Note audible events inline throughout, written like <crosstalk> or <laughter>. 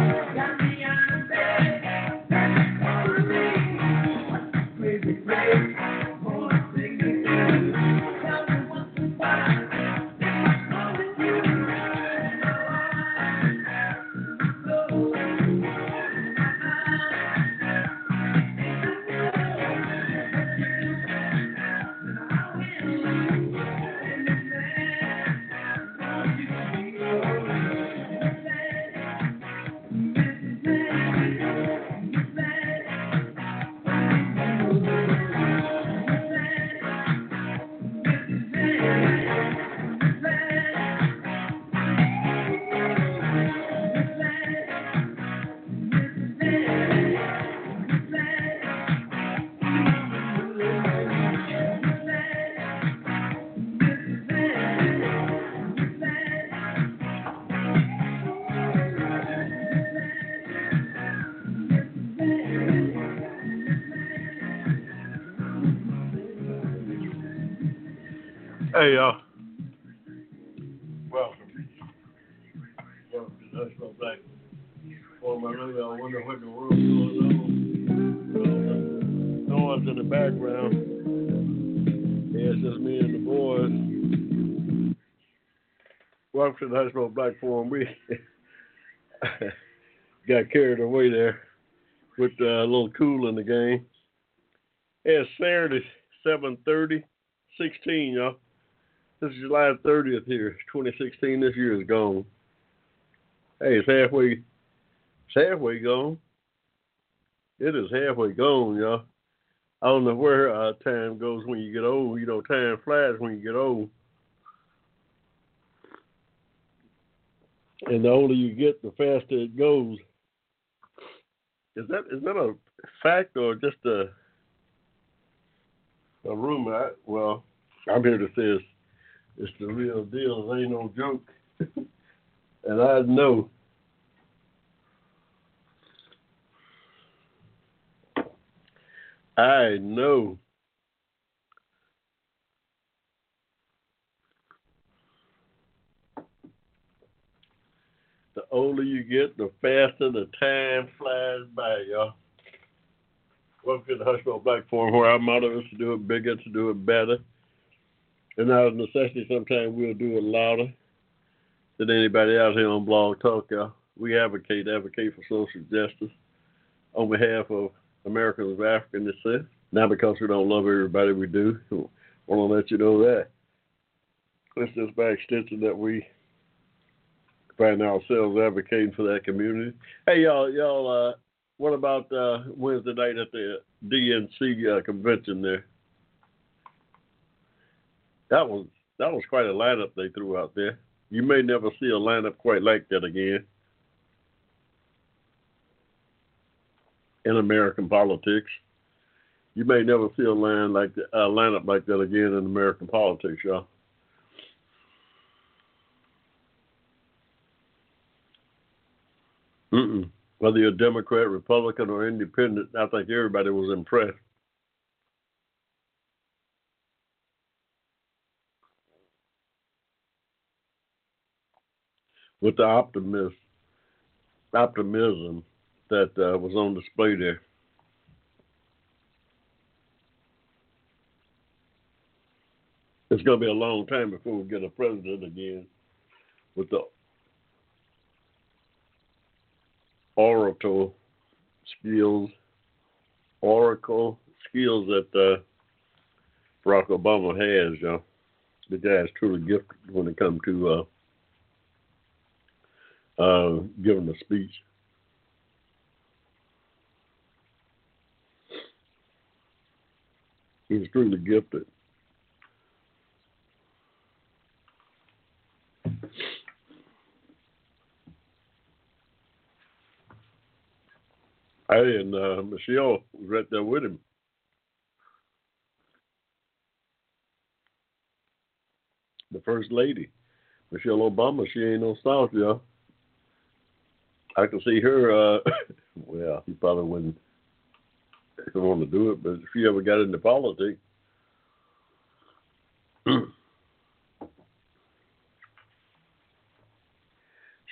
Hey, Welcome to the Black Forum. We <laughs> got carried away there with uh, a little cool in the game. It's Saturday, 7:30, 16, y'all. This is July 30th here, 2016. This year is gone. Hey, it's halfway. It's halfway gone. It is halfway gone, y'all. I don't know where uh, time goes when you get old. You know, time flies when you get old. And the older you get, the faster it goes. Is that is that a fact or just a a rumor? I, well, I'm here to say it's, it's the real deal. It ain't no joke. <laughs> and I know I know. The older you get, the faster the time flies by, y'all. Welcome to the Hushmo Black Forum, where our motto is to do it bigger, to do it better. And out of necessity, sometimes we'll do it louder than anybody out here on Blog Talk, y'all. We advocate, advocate for social justice on behalf of Americans of African descent. Not because we don't love everybody, we do. <laughs> Want to let you know that. It's just by extension that we find ourselves advocating for that community. Hey, y'all, y'all, uh, what about uh, Wednesday night at the DNC uh, convention there? That was that was quite a lineup they threw out there. You may never see a lineup quite like that again. in American politics. You may never see a line like a lineup like that again in American politics, y'all. Mm-mm. Whether you're Democrat, Republican, or Independent, I think everybody was impressed. With the optimism, optimism that uh, was on display there. It's going to be a long time before we get a president again with the oracle skills, oracle skills that uh, Barack Obama has. Know, the guy is truly gifted when it comes to uh, uh, giving a speech. He's truly gifted. I and uh, Michelle was right there with him. The first lady, Michelle Obama. She ain't no y'all. I can see her. Uh, <coughs> well, he probably wouldn't want to do it, but if she ever got into politics, <coughs>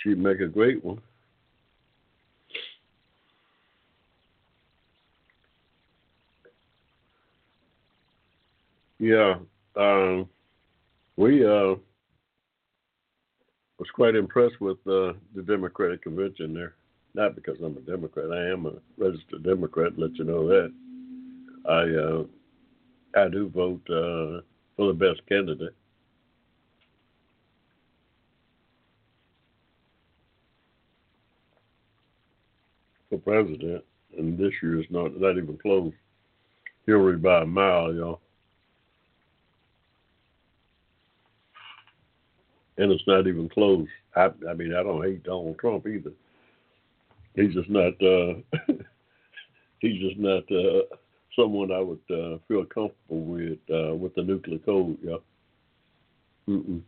she'd make a great one. Yeah, um, we uh, was quite impressed with uh, the Democratic convention there. Not because I'm a Democrat. I am a registered Democrat. Let you know that. I uh, I do vote uh, for the best candidate. For president, and this year is not not even close. Hillary by a mile, y'all. And it's not even close. I, I mean, I don't hate Donald Trump either he's just not uh, <laughs> he's just not uh, someone I would uh, feel comfortable with uh, with the nuclear code. Yeah. Mm-mm.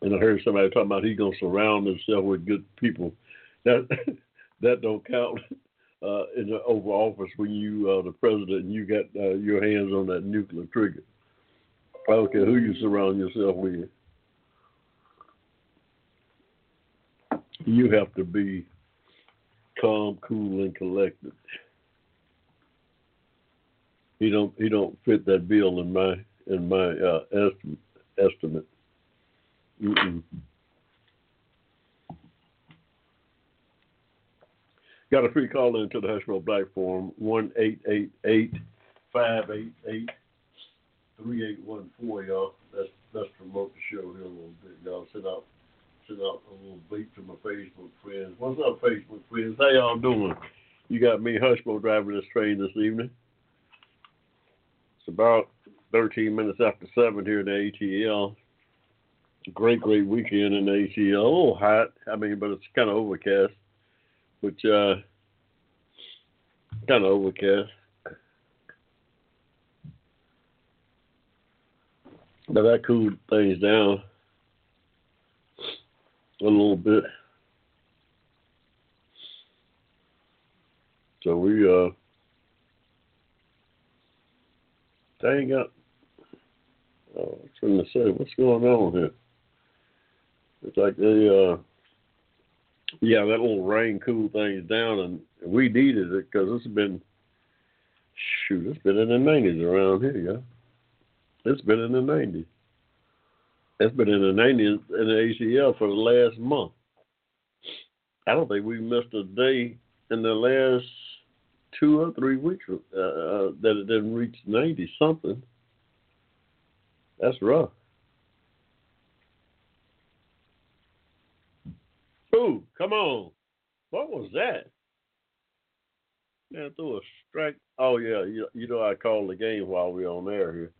And I heard somebody talking about he's gonna surround himself with good people. That <laughs> that don't count uh, in the Oval Office when you are uh, the president and you got uh, your hands on that nuclear trigger. I don't care who you surround yourself with. you have to be calm, cool, and collected. He don't he don't fit that bill in my in my uh, estimate. Mm-mm. Got a free call into the Hushmo Black Forum, 1 588 3814, y'all. That's, that's promote the show here a little bit, y'all. Send out, send out a little beat to my Facebook friends. What's up, Facebook friends? How y'all doing? You got me, Hushmo, driving this train this evening. It's about 13 minutes after 7 here in the ATL. Great, great weekend in the ATL. A little hot, I mean, but it's kind of overcast which uh, kind of overcast. But that cooled things down a little bit. So we uh dang up. Oh, I was to say, what's going on here? It's like they uh yeah, that little rain cooled things down, and we needed it because it's been shoot, it's been in the nineties around here, yeah. It's been in the nineties. It's been in the nineties in the ATL for the last month. I don't think we missed a day in the last two or three weeks uh, uh, that it didn't reach ninety something. That's rough. Ooh, come on. What was that? Yeah, threw a strike. Oh yeah, you, you know I called the game while we are on air here.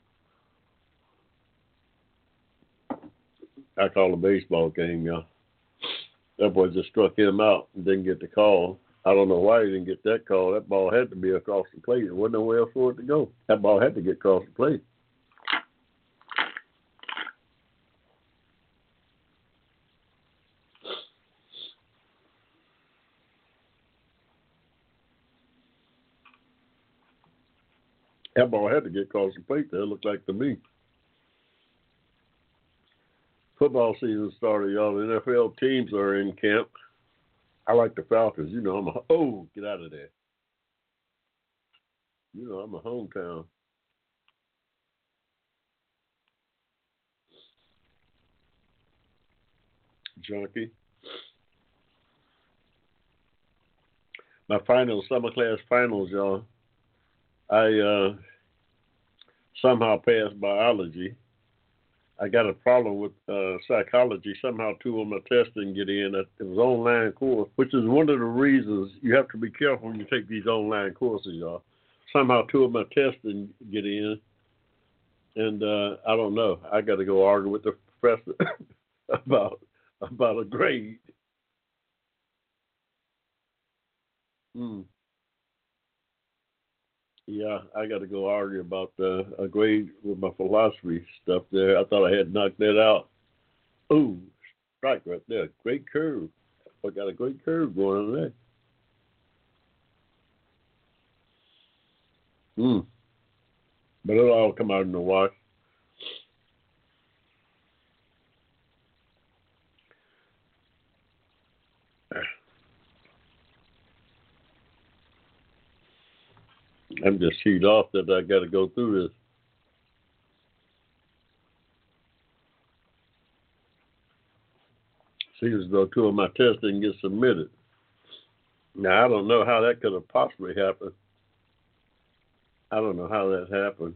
I called a baseball game, y'all. That boy just struck him out and didn't get the call. I don't know why he didn't get that call. That ball had to be across the plate. There wasn't nowhere else for it to go. That ball had to get across the plate. That ball had to get across the plate there, it looked like to me. Football season started, y'all. The NFL teams are in camp. I like the Falcons. You know, I'm a oh, get out of there. You know, I'm a hometown. Junkie. My finals, summer class finals, y'all. I uh, somehow passed biology. I got a problem with uh, psychology. Somehow two of my tests didn't get in. It was online course, which is one of the reasons you have to be careful when you take these online courses, y'all. Somehow two of my tests didn't get in, and uh, I don't know. I got to go argue with the professor <coughs> about about a grade. Hmm. Yeah, I got to go argue about uh, a grade with my philosophy stuff there. I thought I had knocked that out. Ooh, strike right there. Great curve. I got a great curve going on there. Hmm. But it'll all come out in the wash. I'm just heat off that I got to go through this. Seems as though two of my tests didn't get submitted. Now I don't know how that could have possibly happened. I don't know how that happened.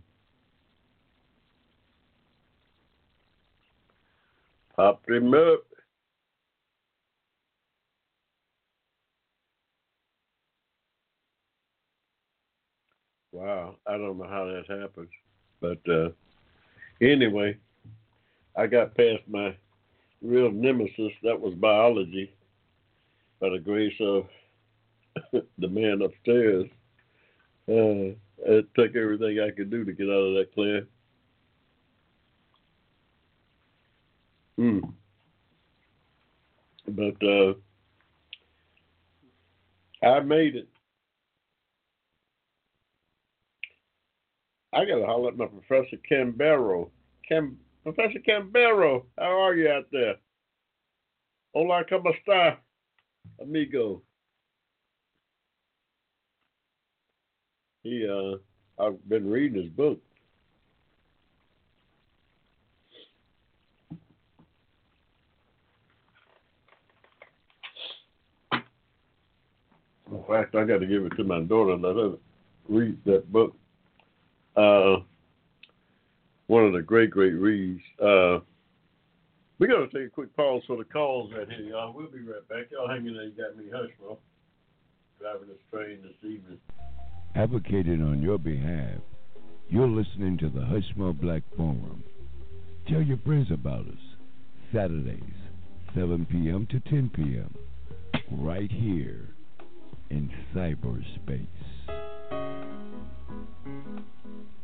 Popped him up. Wow, I don't know how that happens, but uh, anyway, I got past my real nemesis. That was biology, by the grace of <laughs> the man upstairs. Uh, it took everything I could do to get out of that clear. Hmm. But uh, I made it. I got to holler at my Professor Cambero. Cam, Professor Cambero, how are you out there? Hola, como está, amigo? He, uh, I've been reading his book. In fact, I got to give it to my daughter and let her read that book. Uh, one of the great, great reads. Uh, we got to take a quick pause for the calls right here, y'all. We'll be right back. Y'all hanging there. You got me hush, bro. Driving this train this evening. Advocating on your behalf. You're listening to the Hushmo Black Forum. Tell your friends about us. Saturdays, 7 p.m. to 10 p.m. Right here in cyberspace. Thank you.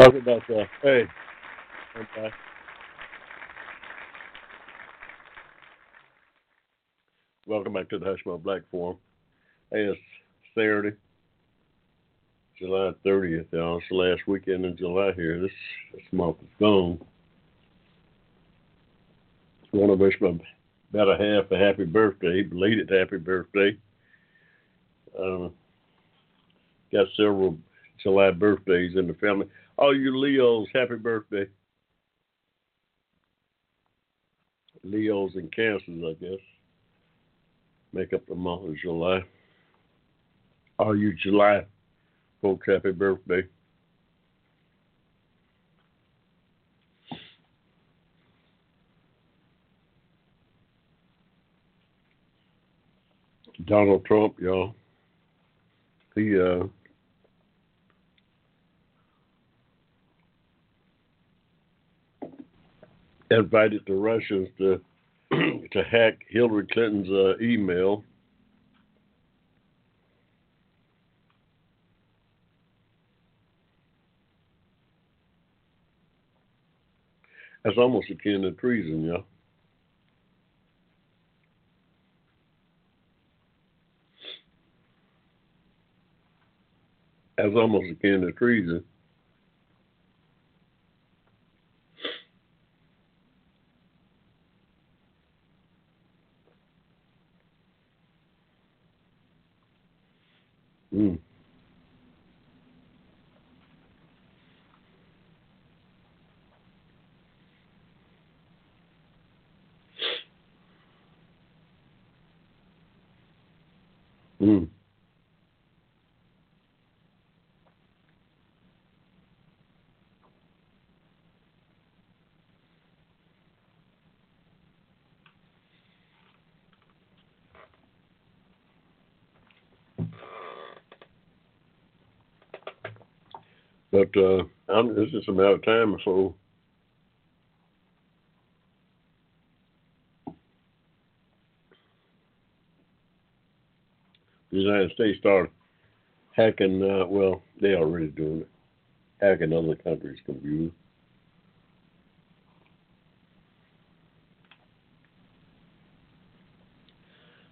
Talk about that. Hey. Okay. Welcome back to the Hushmo Black Forum. Hey, it's Saturday, July 30th, y'all. It's the last weekend in July here. This, this month is gone. I want to wish my about a half a happy birthday, belated happy birthday. Um, got several July birthdays in the family. All you Leos, happy birthday. Leos and Cancers, I guess, make up the month of July. All you July folks, happy birthday. Donald Trump, y'all. He uh invited the Russians to <clears throat> to hack Hillary Clinton's uh, email. That's almost akin to treason, yeah. That's almost akin to treason. Mm. Mm. But uh, I'm, it's just a matter of time before the United States start hacking. Uh, well, they already doing it, hacking other countries' computers.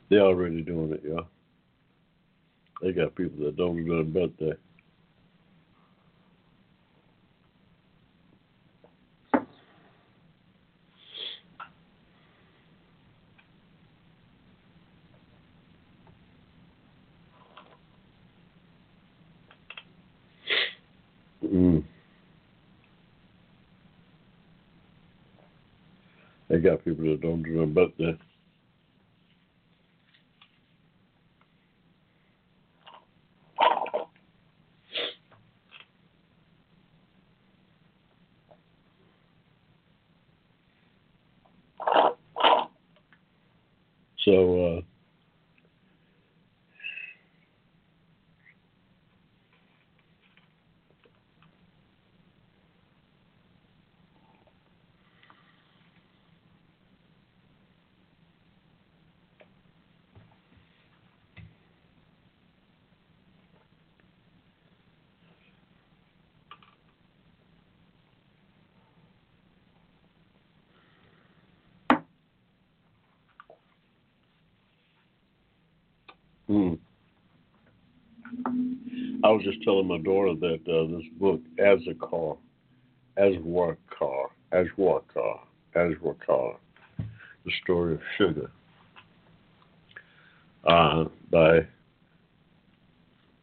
They already doing it, yeah. They got people that don't do nothing but that. Got people that don't do nothing but that. So, uh, mm. I was just telling my daughter that uh, this book, As a Car, As What Car, As What Car, As What Car, the story of sugar, uh, by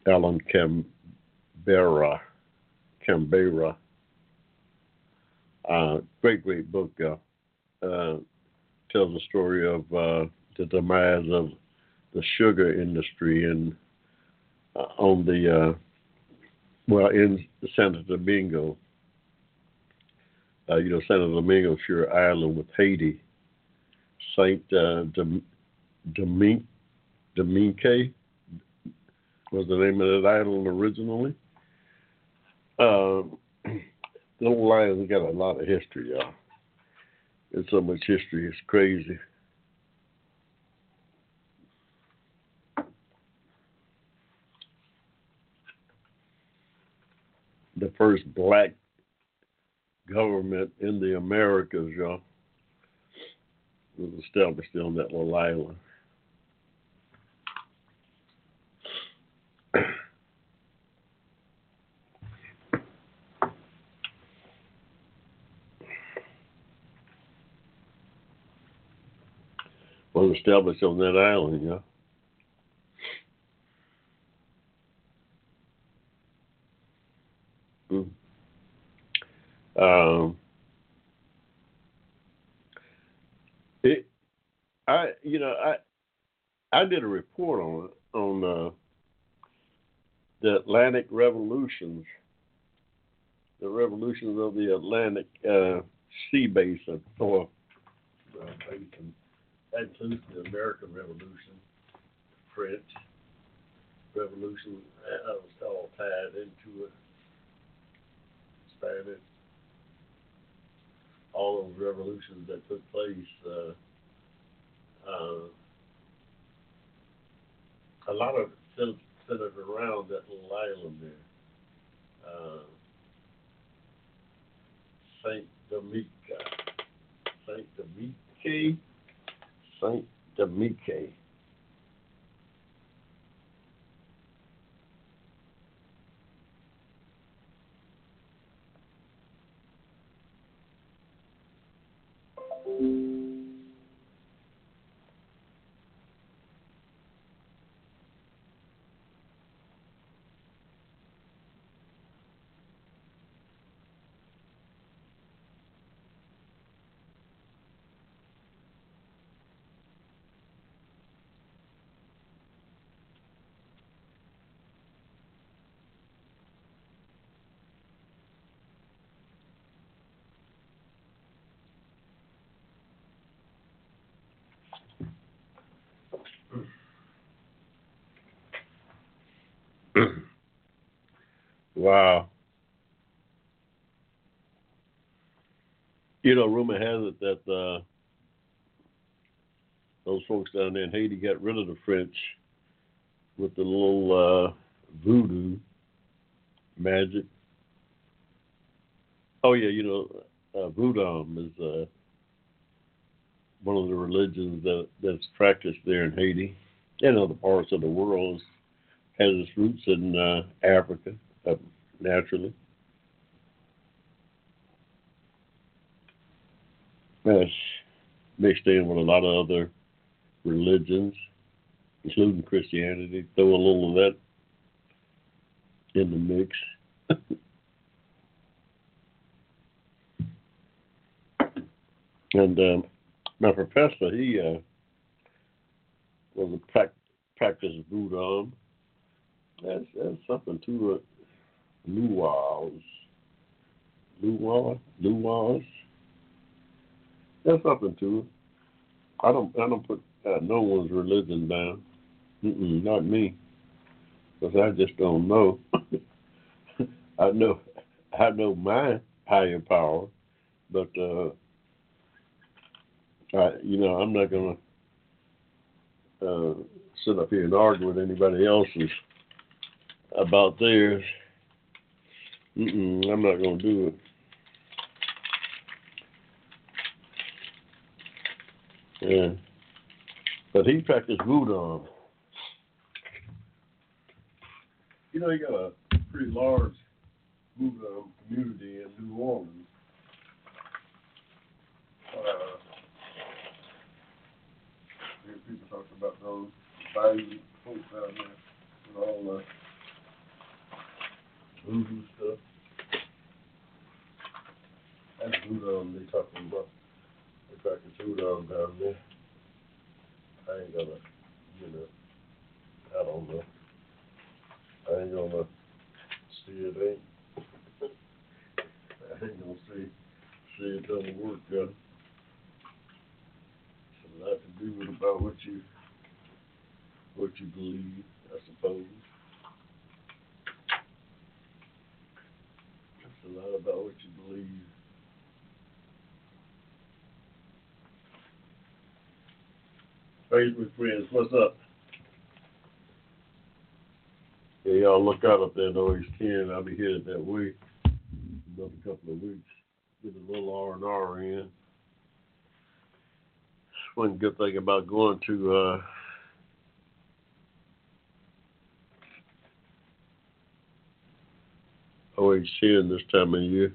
Alan Canberra. Canberra. Uh, great, great book. Uh, uh, tells the story of uh, the demise of the sugar industry uh, on the uh, well in Santo Domingo. Uh, you know, Santo Domingo, sure island with Haiti. Saint uh, Dom- was the name of that island originally. <clears throat> Uh, the little island got a lot of history, y'all. There's so much history, it's crazy. the first black government in the Americas, y'all. Was established on that little island. was established on that island, yeah. Mm. Um, it, I, you know, I, I did a report on on uh, the Atlantic revolutions, the revolutions of the Atlantic uh, sea basin or uh, basin. That includes the American Revolution, French Revolution. That was all tied into it. Spanish. All those revolutions that took place. Uh, uh, a lot of it centered around that little island there. Uh, Saint Dominica. Saint Dominica. Saint Dominica. Wow. You know, rumor has it that uh, those folks down there in Haiti got rid of the French with the little uh, voodoo magic. Oh yeah, you know, uh, voodoo is uh, one of the religions that that's practiced there in Haiti and other parts of the world has its roots in uh, Africa, uh, naturally. That's mixed in with a lot of other religions, including Christianity. Throw a little of that in the mix. <laughs> and um, my professor, he uh, was a pra- practice voodoo that's, that's something to it. Luau's. Luau? Luau's? There's something to it. I don't I don't put uh, no one's religion down. Mm-mm, not me. Because I just don't know. <laughs> I know I know my higher power, but uh I you know, I'm not gonna uh sit up here and argue with anybody else's about theirs. Mm-mm, I'm not going to do it. Yeah. But he practiced voodoo. You know, he got a pretty large voodoo community in New Orleans. Uh, people talking about those bayou folks down there with all the voodoo stuff. That's voodoo they talking about. They practice voodoo down there. I ain't gonna, you know, I don't know. I ain't gonna see it ain't. I ain't gonna see, see it doesn't work, God. It's a lot to do with about what you, what you believe, I suppose. A lot about what you believe. Facebook friends, what's up? Yeah, y'all look out up there, noise 10. I'll be headed that way another couple of weeks. Get a little R and R in. One good thing about going to uh, OHCN this time of year.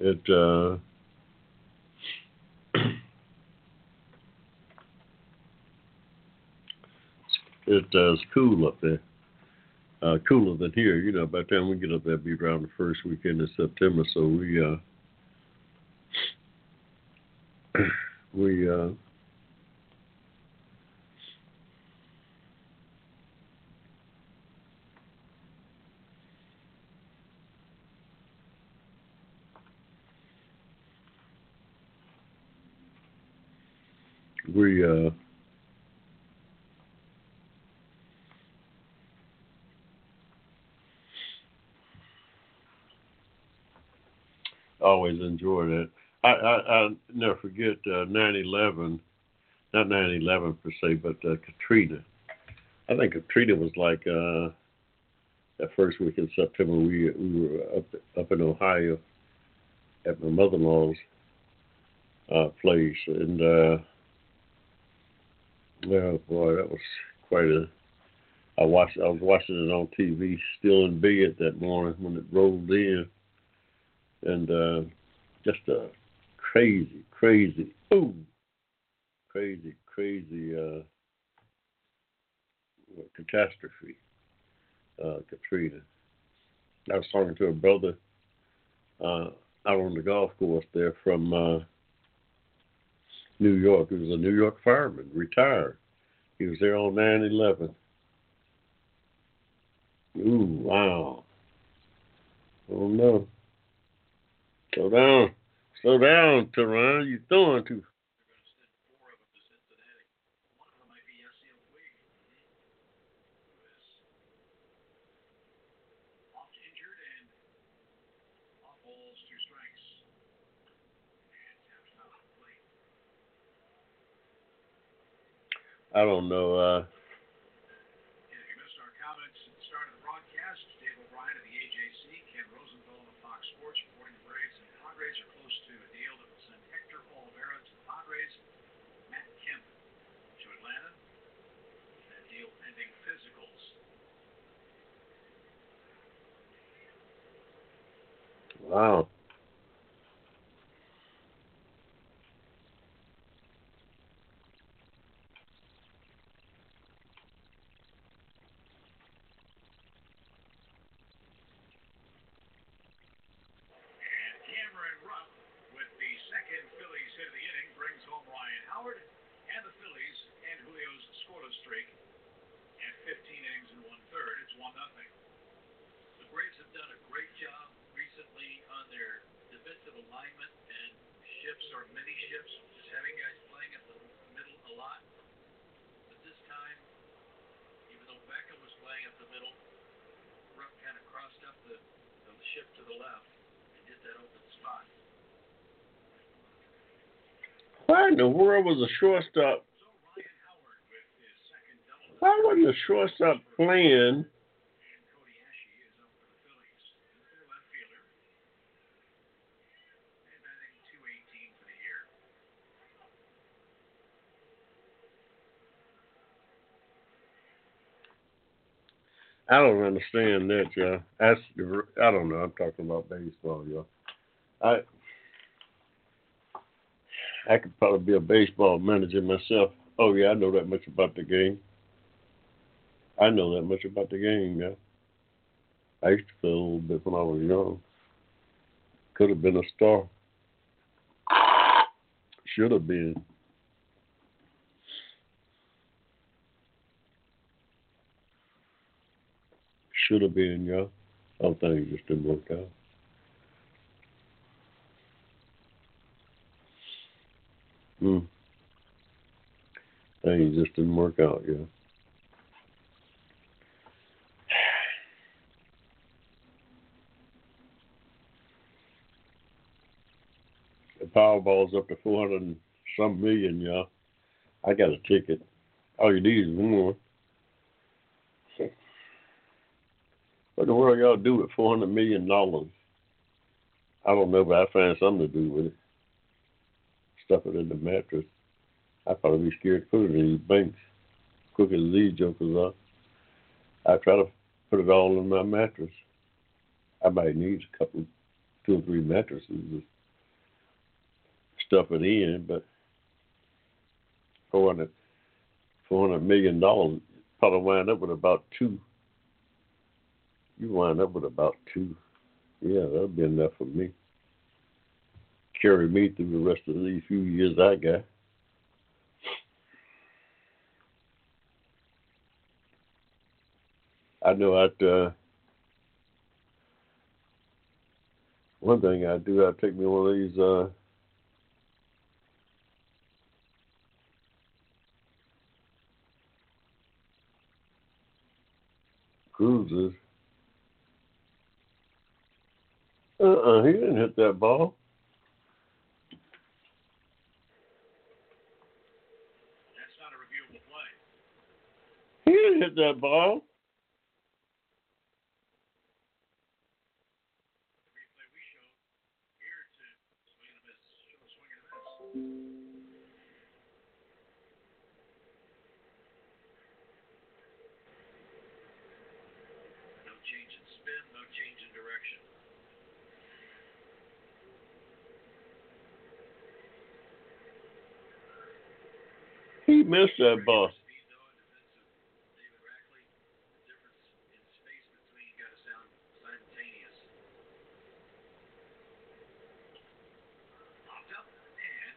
It uh, <coughs> it uh, it's cool up there. Uh, cooler than here, you know. By the time we get up there, it'll be around the first weekend of September. So we uh, <coughs> we uh, we uh, always enjoy that. I I, I never forget uh, 9/11, not 9/11 per se, but uh, Katrina. I think Katrina was like uh, that first week in September. We we were up up in Ohio at my mother-in-law's uh, place, and uh, oh boy, that was quite a. I watched. I was watching it on TV, still in bed that morning when it rolled in, and uh, just a crazy, crazy, boom, crazy, crazy uh, catastrophe. Uh, Katrina. I was talking to a brother uh, out on the golf course there from uh, New York. He was a New York fireman, retired. He was there on 9 11. Ooh, wow. Oh no. Slow down. Slow down, Teheran. You're throwing too. I don't know. Uh, If you missed our comments at the start of the broadcast, Dave O'Brien of the AJC, Ken Rosenthal of Fox Sports reporting the Braves and the Padres are close to a deal that will send Hector Olivera to the Padres, Matt Kemp to Atlanta. That deal pending physicals. wow. And Cameron Rupp, with the second Phillies hit of the inning, brings home Ryan Howard and the Phillies and Julio's scoreless streak at 15 innings and one third. It's one nothing. The Braves have done a great job recently on their defensive alignment and shifts or mini shifts, just having guys playing at the middle a lot. But this time, even though Beckham was playing at the middle, Rupp kind of crossed up the, the shift to the left and hit that open spot. Why in the world was the shortstop? Why wasn't the shortstop playing? And Cody Asche is up for the Phillies. Their left fielder. And batting 218 for the year. I don't understand that, y'all. That's I don't know. I'm talking about baseball, y'all. I I could probably be a baseball manager myself. Oh yeah, I know that much about the game. I know that much about the game, yeah. I used to play a little bit when I was young. Could have been a star. Should have been. Should have been, yeah. Some things just didn't work out. Hmm. Things just didn't work out, yeah. The Powerball's up to four hundred and some million, y'all. I got a ticket. All you need is one. What the world y'all do with four hundred million dollars? I don't know, but I find something to do with it. Stuff it in the mattress. I probably be scared to put it in these banks. Quick as these jokers are. I try to put it all in my mattress. I might need a couple, two or three mattresses to stuff it in, but four hundred, four hundred million dollars probably wind up with about two. You wind up with about two. Yeah, that'll be enough for me. Carry me through the rest of these few years I got. I know I'd uh one thing I do I take me one of these uh cruises. Uh uh he didn't hit that ball. That's not a reviewable play. He didn't hit that ball. The replay we showed here to swing and a miss. Show a swing and a miss. No change in spin, no change in direction. He missed that ball. Speed though, in defense of David Rackley, the difference in space between got to sound simultaneous. Popped up and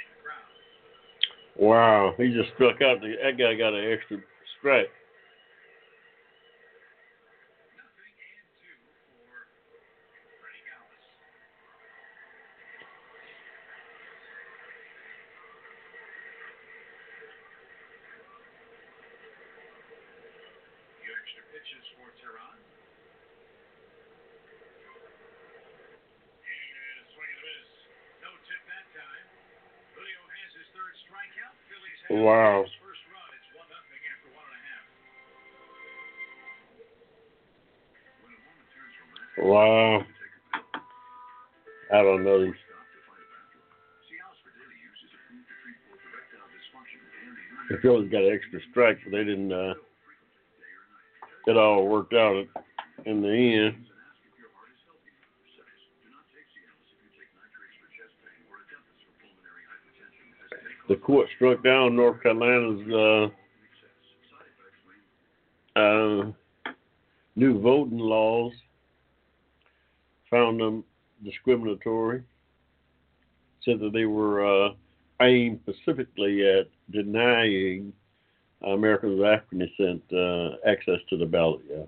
in the crowd. Wow, he just struck out. The, that guy got an extra strike. Extra strike, but they didn't. Uh, it all worked out in the end. The court struck down North Carolina's uh, uh, new voting laws, found them discriminatory, said that they were uh, aimed specifically at denying Americans of African descent uh, access to the ballot. Yeah.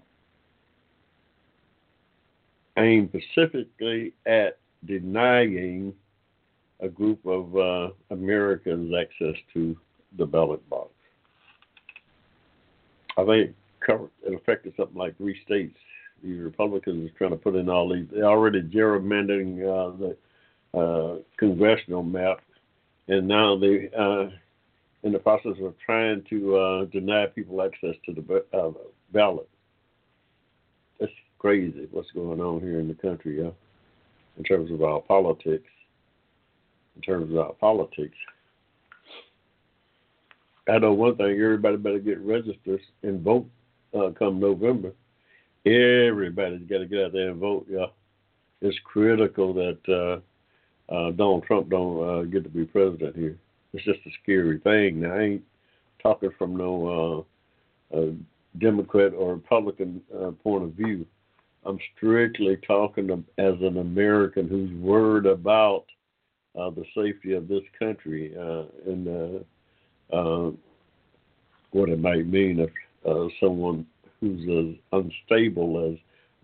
Aimed specifically at denying a group of uh, Americans access to the ballot box. I think it, covered, it affected something like three states. The Republicans are trying to put in all these. They're already gerrymandering uh, the uh, congressional map, and now they uh, in the process of trying to uh, deny people access to the uh, ballot. That's crazy what's going on here in the country, yeah, in terms of our politics. In terms of our politics, I know one thing: everybody better get registered and vote uh, come November. Everybody's got to get out there and vote, yeah. It's critical that uh, uh, Donald Trump don't uh, get to be president here. It's just a scary thing. Now, I ain't talking from no uh, uh, Democrat or Republican uh, point of view. I'm strictly talking as an American who's worried about uh, the safety of this country uh, and uh, uh, what it might mean if uh, someone who's as unstable as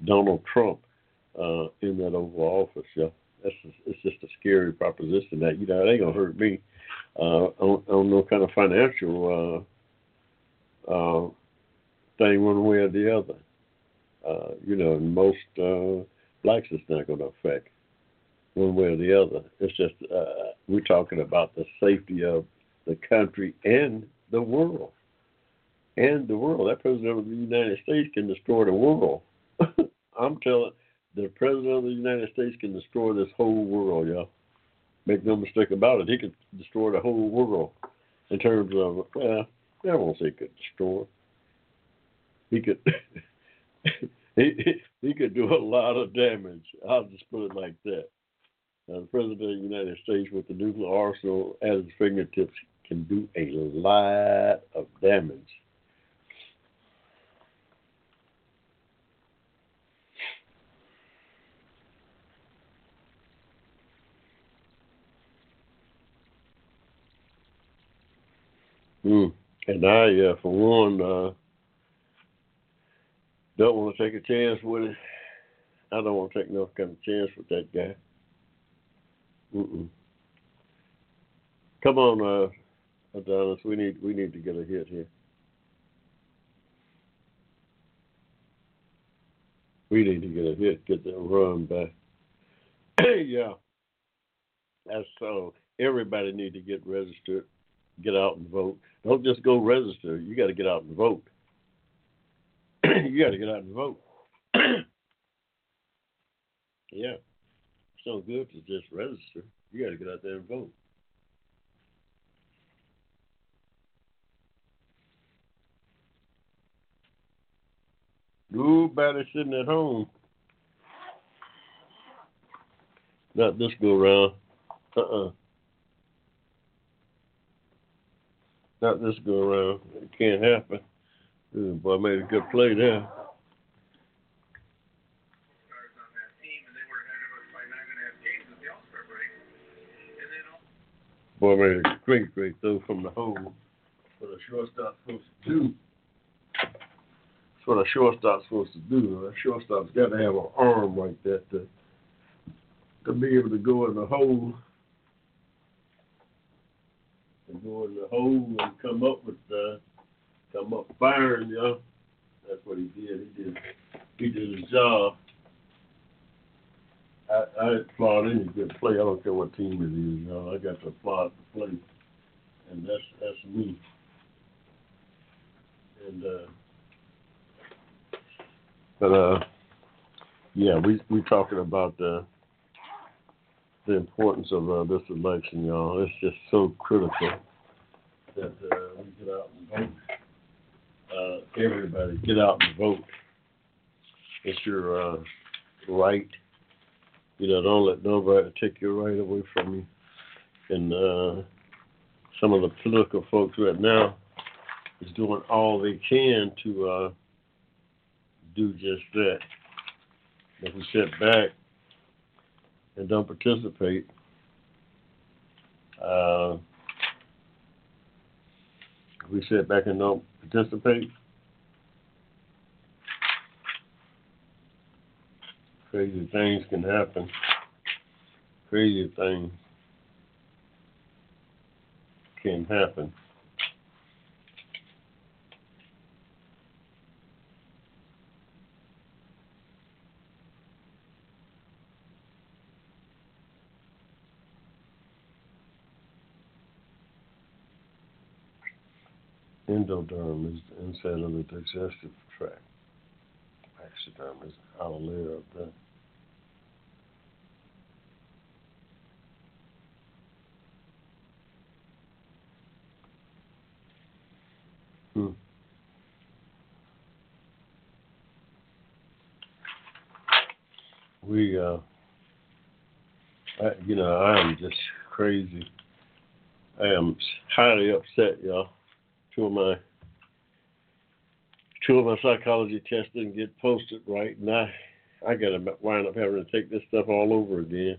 Donald Trump uh, in that Oval Office. Yeah, that's just, it's just a scary proposition. That you know, it ain't gonna hurt me on, on no kind of financial uh, uh, thing one way or the other. Uh, you know, most uh, blacks it's not going to affect one way or the other. It's just uh, we're talking about the safety of the country and the world. And the world. That president of the United States can destroy the world. <laughs> I'm telling the president of the United States can destroy this whole world, y'all. Make no mistake about it. He could destroy the whole world in terms of well, I won't say could destroy. He could <laughs> he he could do a lot of damage. I'll just put it like that. Now, the president of the United States with the nuclear arsenal at his fingertips can do a lot of damage. Mm. And I, uh, for one, uh, don't want to take a chance with it. I don't want to take no kind of chance with that guy. Mm-mm. Come on, uh, Adonis. We need we need to get a hit here. We need to get a hit, get that run back. <clears throat> yeah, that's so. Everybody need to get registered, get out and vote. Don't just go register. You got to get out and vote. <clears throat> you got to get out and vote. <clears throat> yeah, it's no good to just register. You got to get out there and vote. Nobody sitting at home. Not this go round. Uh uh-uh. uh Not this go around. It can't happen. Ooh, boy made a good play there. Boy made a great, great throw from the hole. What a shortstop's supposed to do. That's what a shortstop's supposed to do. A shortstop's got to have an arm like that to to be able to go in the hole and go in the hole and come up with uh, come up firing, you know. That's what he did. He did he did his job. I, I applaud any good play. I don't care what team it is, you know. I got to applaud the play, and that's that's me. And uh, but uh, yeah, we we talking about the the importance of uh, this election, y'all. It's just so critical that uh, we get out and vote. Uh, everybody, get out and vote. It's your uh, right. You know, don't let nobody take your right away from you. And uh, some of the political folks right now is doing all they can to uh, do just that. If we sit back and don't participate, uh, we sit back and don't participate, crazy things can happen. Crazy things can happen. Endoderm is the inside of the digestive tract. Exoderm is the outer layer of the Hmm. We, uh, I, you know, I am just crazy. I am highly upset, y'all two of my two of my psychology tests didn't get posted right, and I I got to wind up having to take this stuff all over again.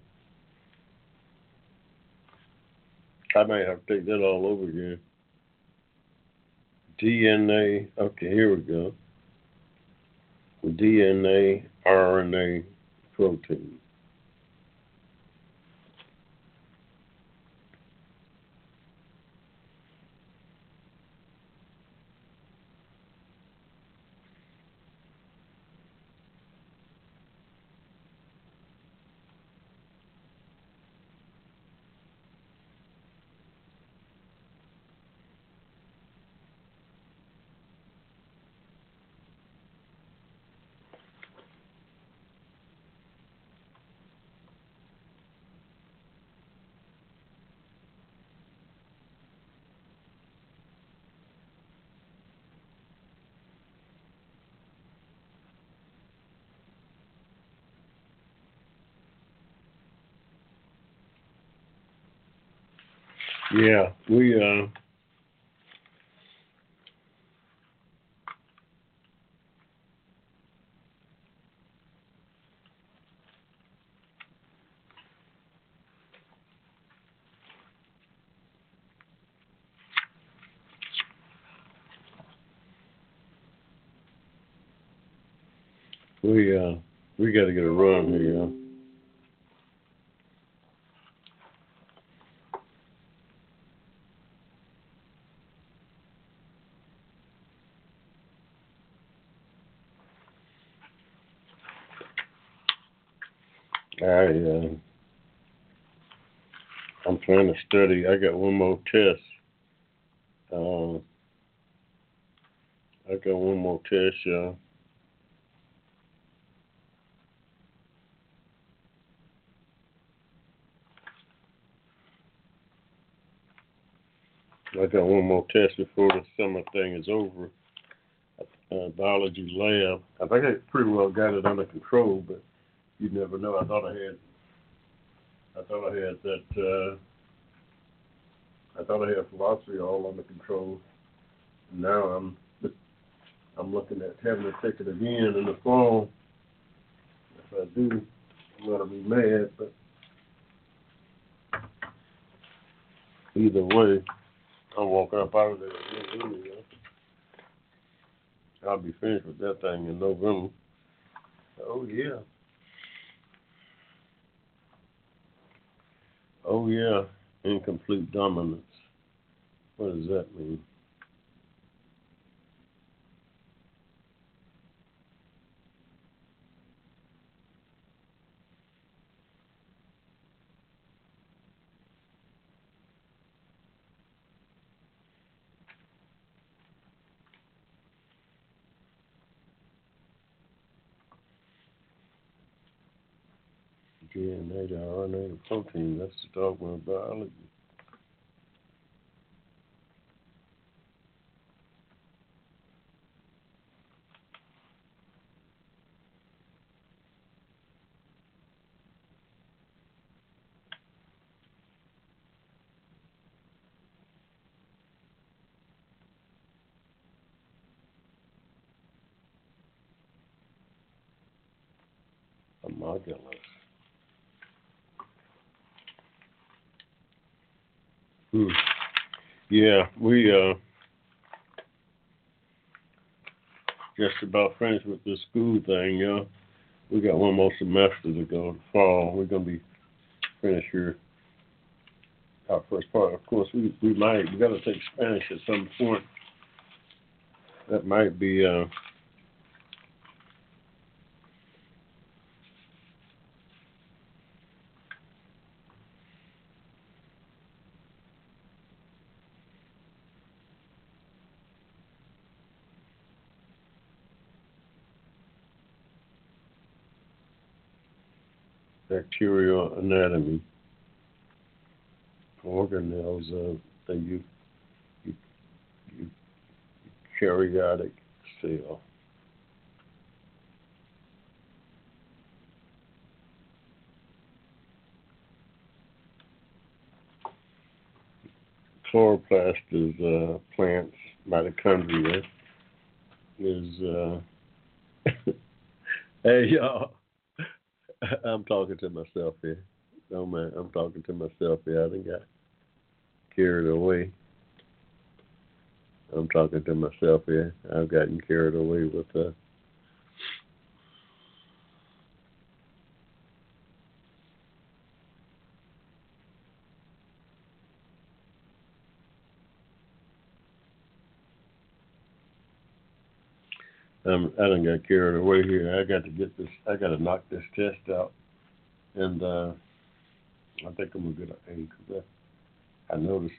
I might have to take that all over again. DNA. Okay, here we go. DNA, RNA, protein. Yeah, we uh we uh we gotta get a run here, yeah. I uh, I'm trying to study. I got one more test. Uh, I got one more test, y'all. I got one more test before the summer thing is over. Uh, biology lab. I think I pretty well got it under control, but you never know. I thought I had. I thought I had that. Uh, I thought I had philosophy all under control. Now I'm. I'm looking at having to take it again in the fall. If I do, I'm gonna be mad. But either way, I'm walking up out of there. Anyway. I'll be finished with that thing in November. Oh yeah. Oh yeah, incomplete dominance. What does that mean? DNA to RNA to protein. That's the dogma of biology. Homunculus. Hmm. Yeah, we uh just about finished with the school thing, yeah. We got one more semester to go to fall. We're gonna be finished here. Our first part. Of course we we might we gotta take Spanish at some point. That might be uh bacterial anatomy. Organelles of the eu- eu- eukaryotic cell. Chloroplast is uh, plants. Mitochondria is. Uh, <laughs> hey y'all. <laughs> I'm talking to myself here. Oh man, I'm talking to myself here. I didn't got carried away. I'm talking to myself here. I've gotten carried away with uh I done got carried away here. I got to get this. I got to knock this test out, and uh, I think I'm gonna get an A because I, I noticed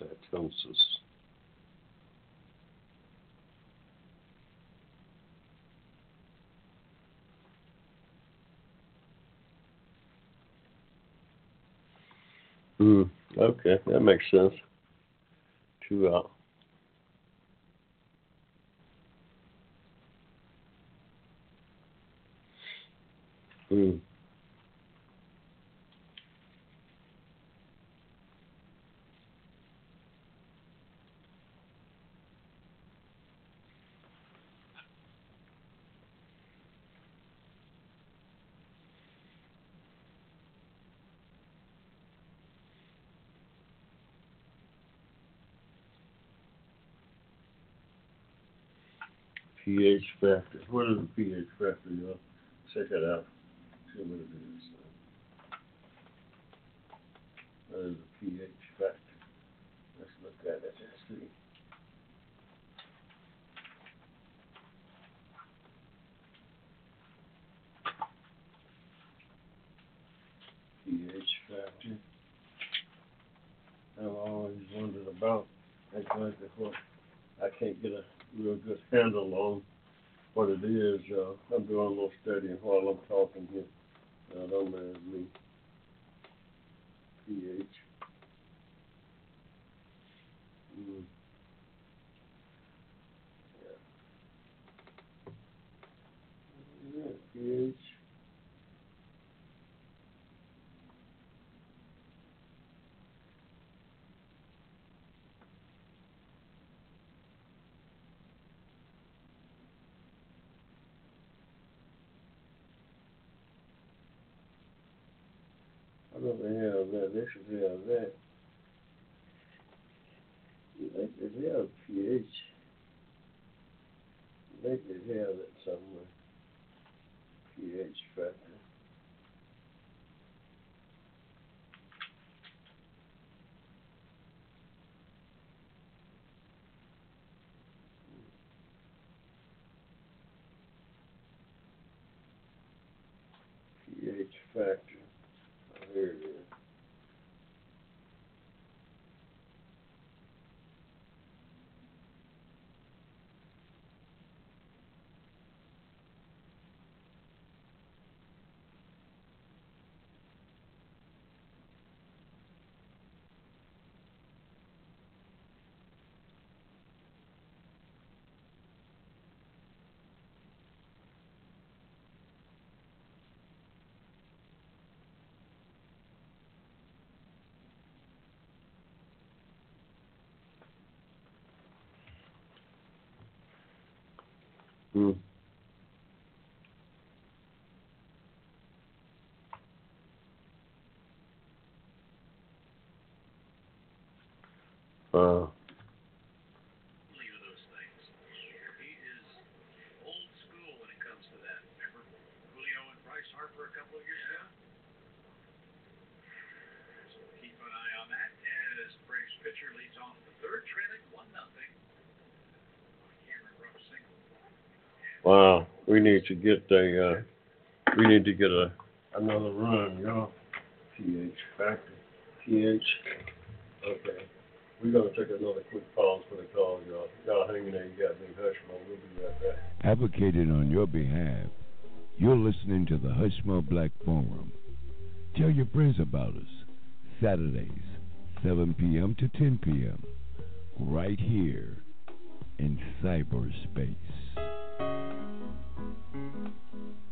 uh, Exocytosis. Hmm. Okay, that makes sense. Two out. Hmm. pH factor. What is the pH factor, y'all? Check it out. See what it is. What is the pH factor? Let's look at it and see. pH factor. I've always wondered about I can't get a real good handle on what it is. Uh, I'm doing a little studying while I'm talking here. Uh, don't mind me. pH. Mm. Yeah. Yeah, pH. They should have that. Could have a pH. They could have it somewhere. pH factor. Hmm. Uh, Julio those things. He is old school when it comes to that. Remember Julio and Bryce Harper a couple of years ago? So keep an eye on that as Braves pitcher leads off the third, trailing one nothing. Cameron Rupp single. Wow. We need to get a, uh, we need to get a, another run, y'all. pH factor. pH. Okay. We're gonna take another quick pause for the call, y'all. Y'all hang in there. You got me hush mode. We'll be right back. advocated on your behalf. You're listening to the Hushmo Black Forum. Tell your friends about us. Saturdays, 7 p.m. to 10 p.m. Right here in cyberspace. Thank you.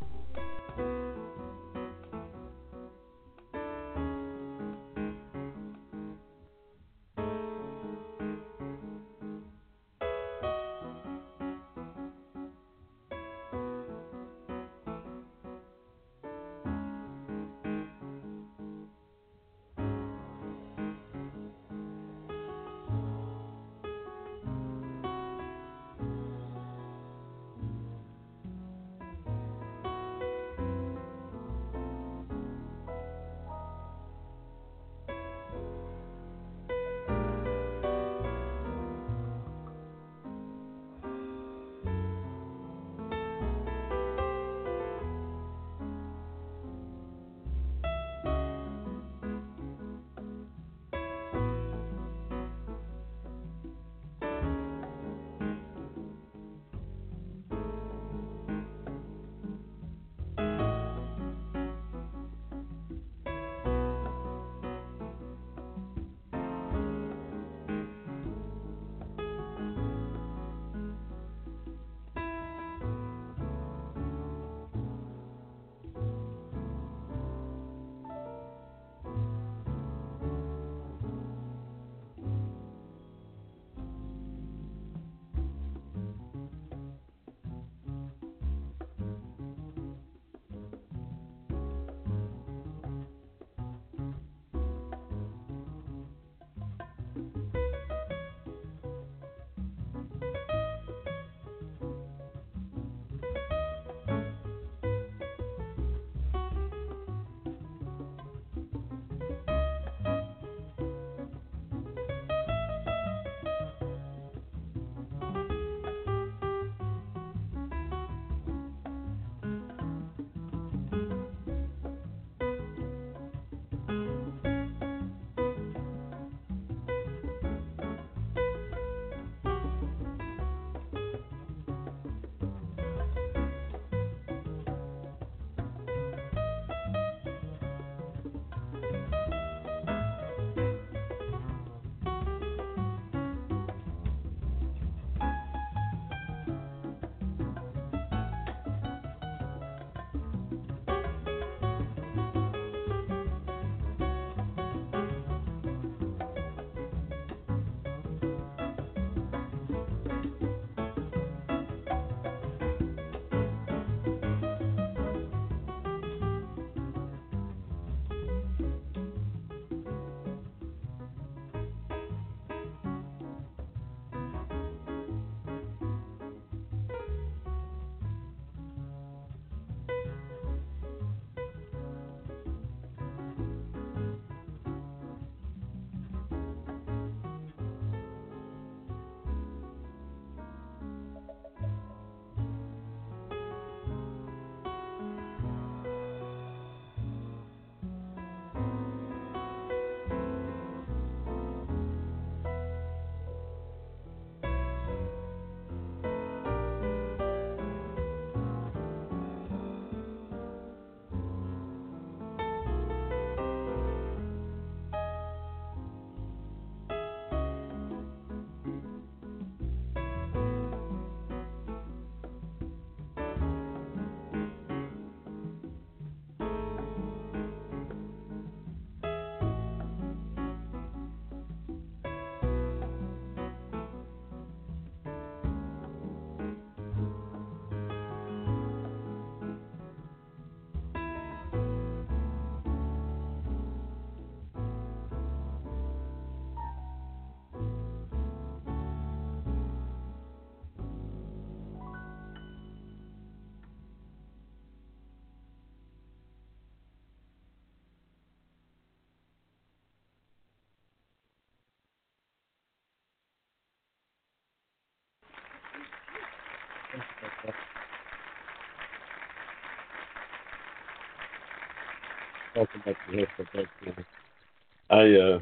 I uh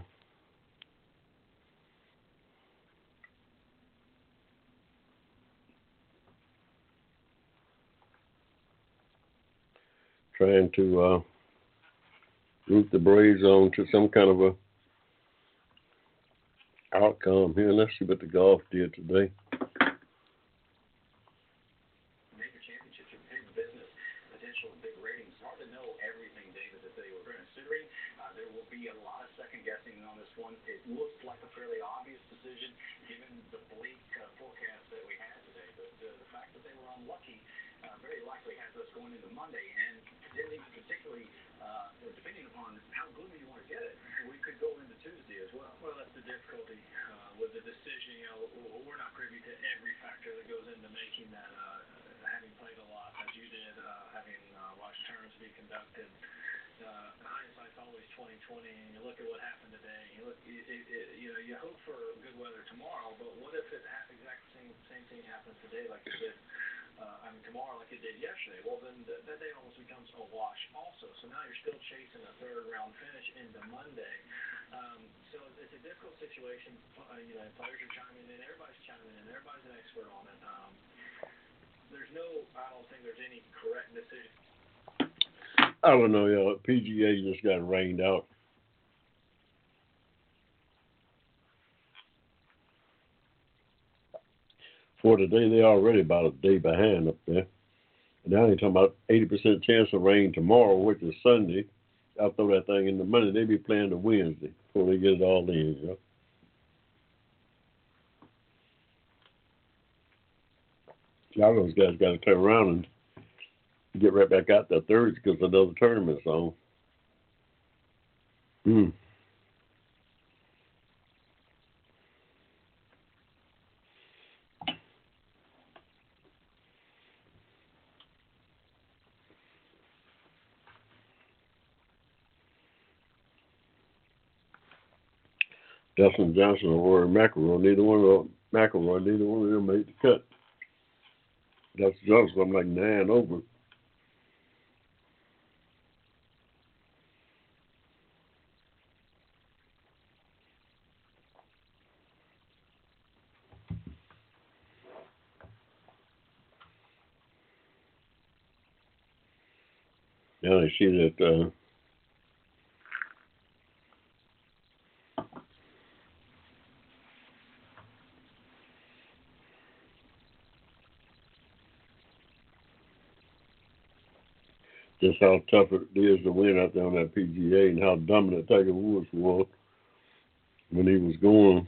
trying to uh root the Braves on to some kind of a outcome here. Let's see what the golf did today. Major championships are big business, potential big ratings. It's hard to know everything, David, that they were considering. Uh, there will be a lot of second guessing on this one. It looked like a fairly obvious decision given the bleak uh, forecast that we had today. But uh, the fact that they were unlucky uh, very likely has us going into Monday. And really, particularly, uh, depending upon how gloomy you want to get it, we could go into Tuesday as well. Well, that's the difficulty uh, with the decision. You know, w- we're not privy to every factor that goes into making that. Uh, having played a lot, as you did, uh, having uh, watched tournaments be conducted, uh, hindsight's always 2020. And you look at what happened today. You look, it, it, it, you know, you hope for good weather tomorrow, but what if it ha- exact same same thing happens today, like it did? Uh, I mean, tomorrow, like it did yesterday. Well, then th- that day almost becomes a wash, also. So now you're still chasing a third round finish into Monday. Um, so it's a difficult situation. Uh, you know, players are chiming in, everybody's chiming in, everybody's an expert on it. Um, there's no, I don't think there's any correct decision. I don't know, y'all. PGA just got rained out. For today, they're already about a day behind up there. And now they're talking about 80% chance of rain tomorrow, which is Sunday. I'll throw that thing in the Monday. They be playing the Wednesday before they get it all in, you know. Those guys got to turn around and get right back out there Thursday because another tournament's on. Mm. Dustin Johnson or Rory McIlroy, neither one of them, McIlroy, neither one of them made the cut. Dustin Johnson, I'm like nine over. Now I see that uh, just how tough it is to win out there on that PGA and how dominant Tiger Woods was when he was going.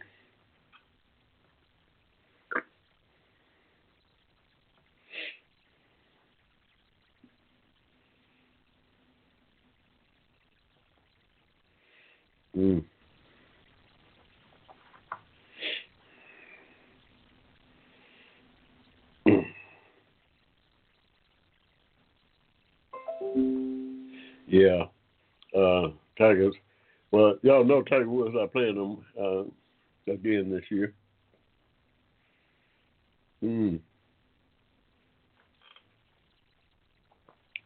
Know Tiger Woods not playing them uh, again this year. Hmm.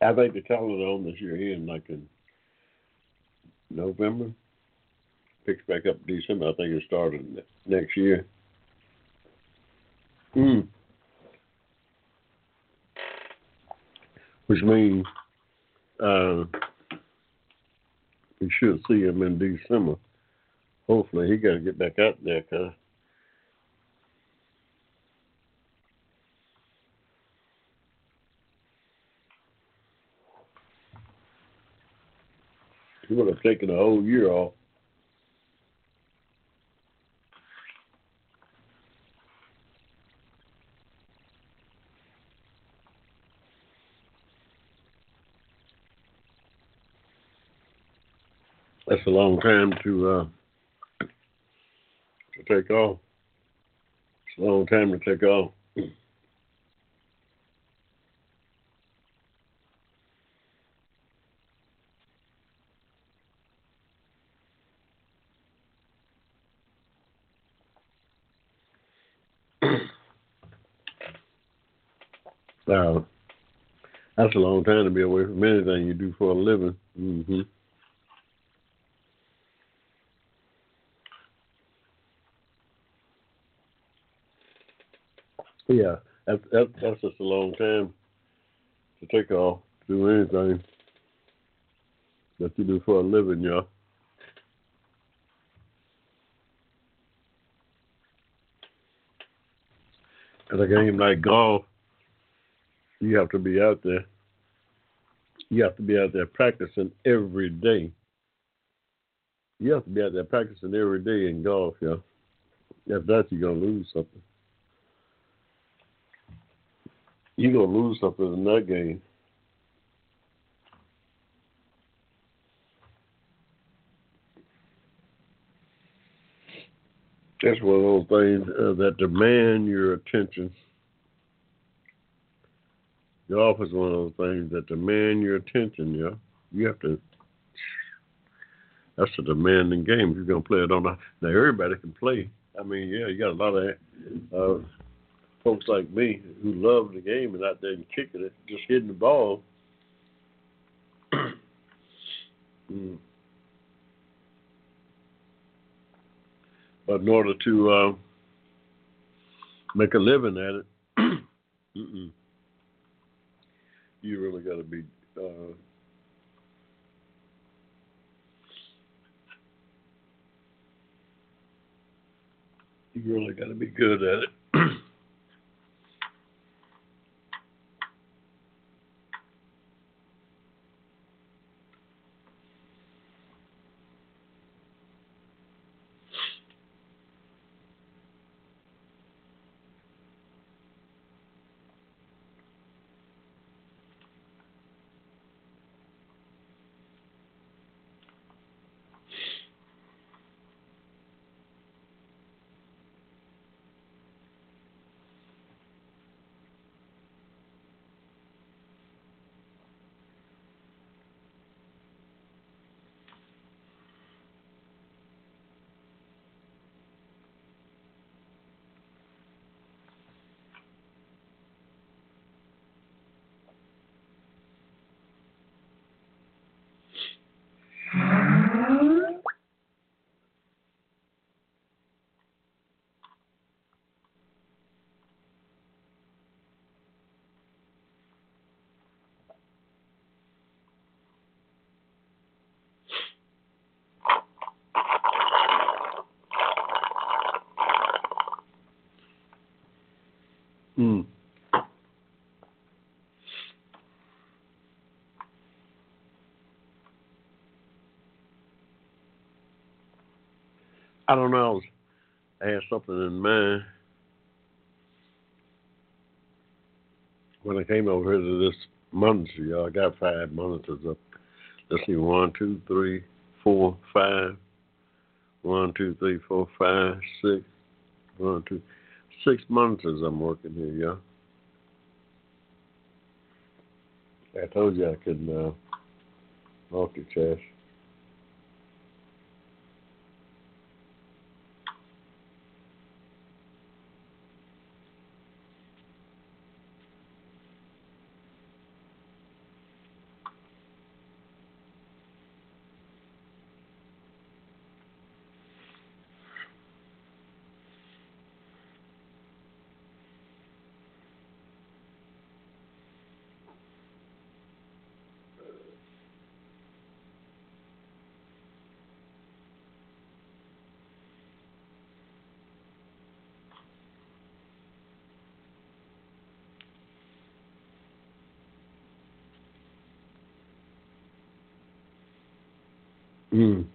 I think the call it on this year here in like in November. Picks back up December. I think it started next year. Hmm. Which means uh, we should see him in December. Hopefully, he got to get back out there, cause he would have taken a whole year off. That's a long time to uh, to take off. It's a long time to take off. Wow, that's a long time to be away from anything you do for a living. hmm Yeah, that, that, that's just a long time to take off, to do anything that you do for a living, y'all. At a game like golf, you have to be out there. You have to be out there practicing every day. You have to be out there practicing every day in golf, yeah. If that, you're gonna lose something. You're gonna lose something in that game. That's one of those things uh, that demand your attention. Golf is one of those things that demand your attention. Yeah, you have to. That's a demanding game. If you're gonna play it on now, everybody can play. I mean, yeah, you got a lot of uh, folks like me who love the game and out there and kicking it, just hitting the ball. <clears throat> mm. But in order to uh, make a living at it, <clears throat> you really got to be. Uh, you really got to be good at it. Mm. I don't know. I had something in mind when I came over here to this monitor. I got five monitors up. Let's see, one, two, three, four, five. One, two, three, four, five, six. One, two six monitors I'm working here, yeah. I told you I could uh, multitask. Mm.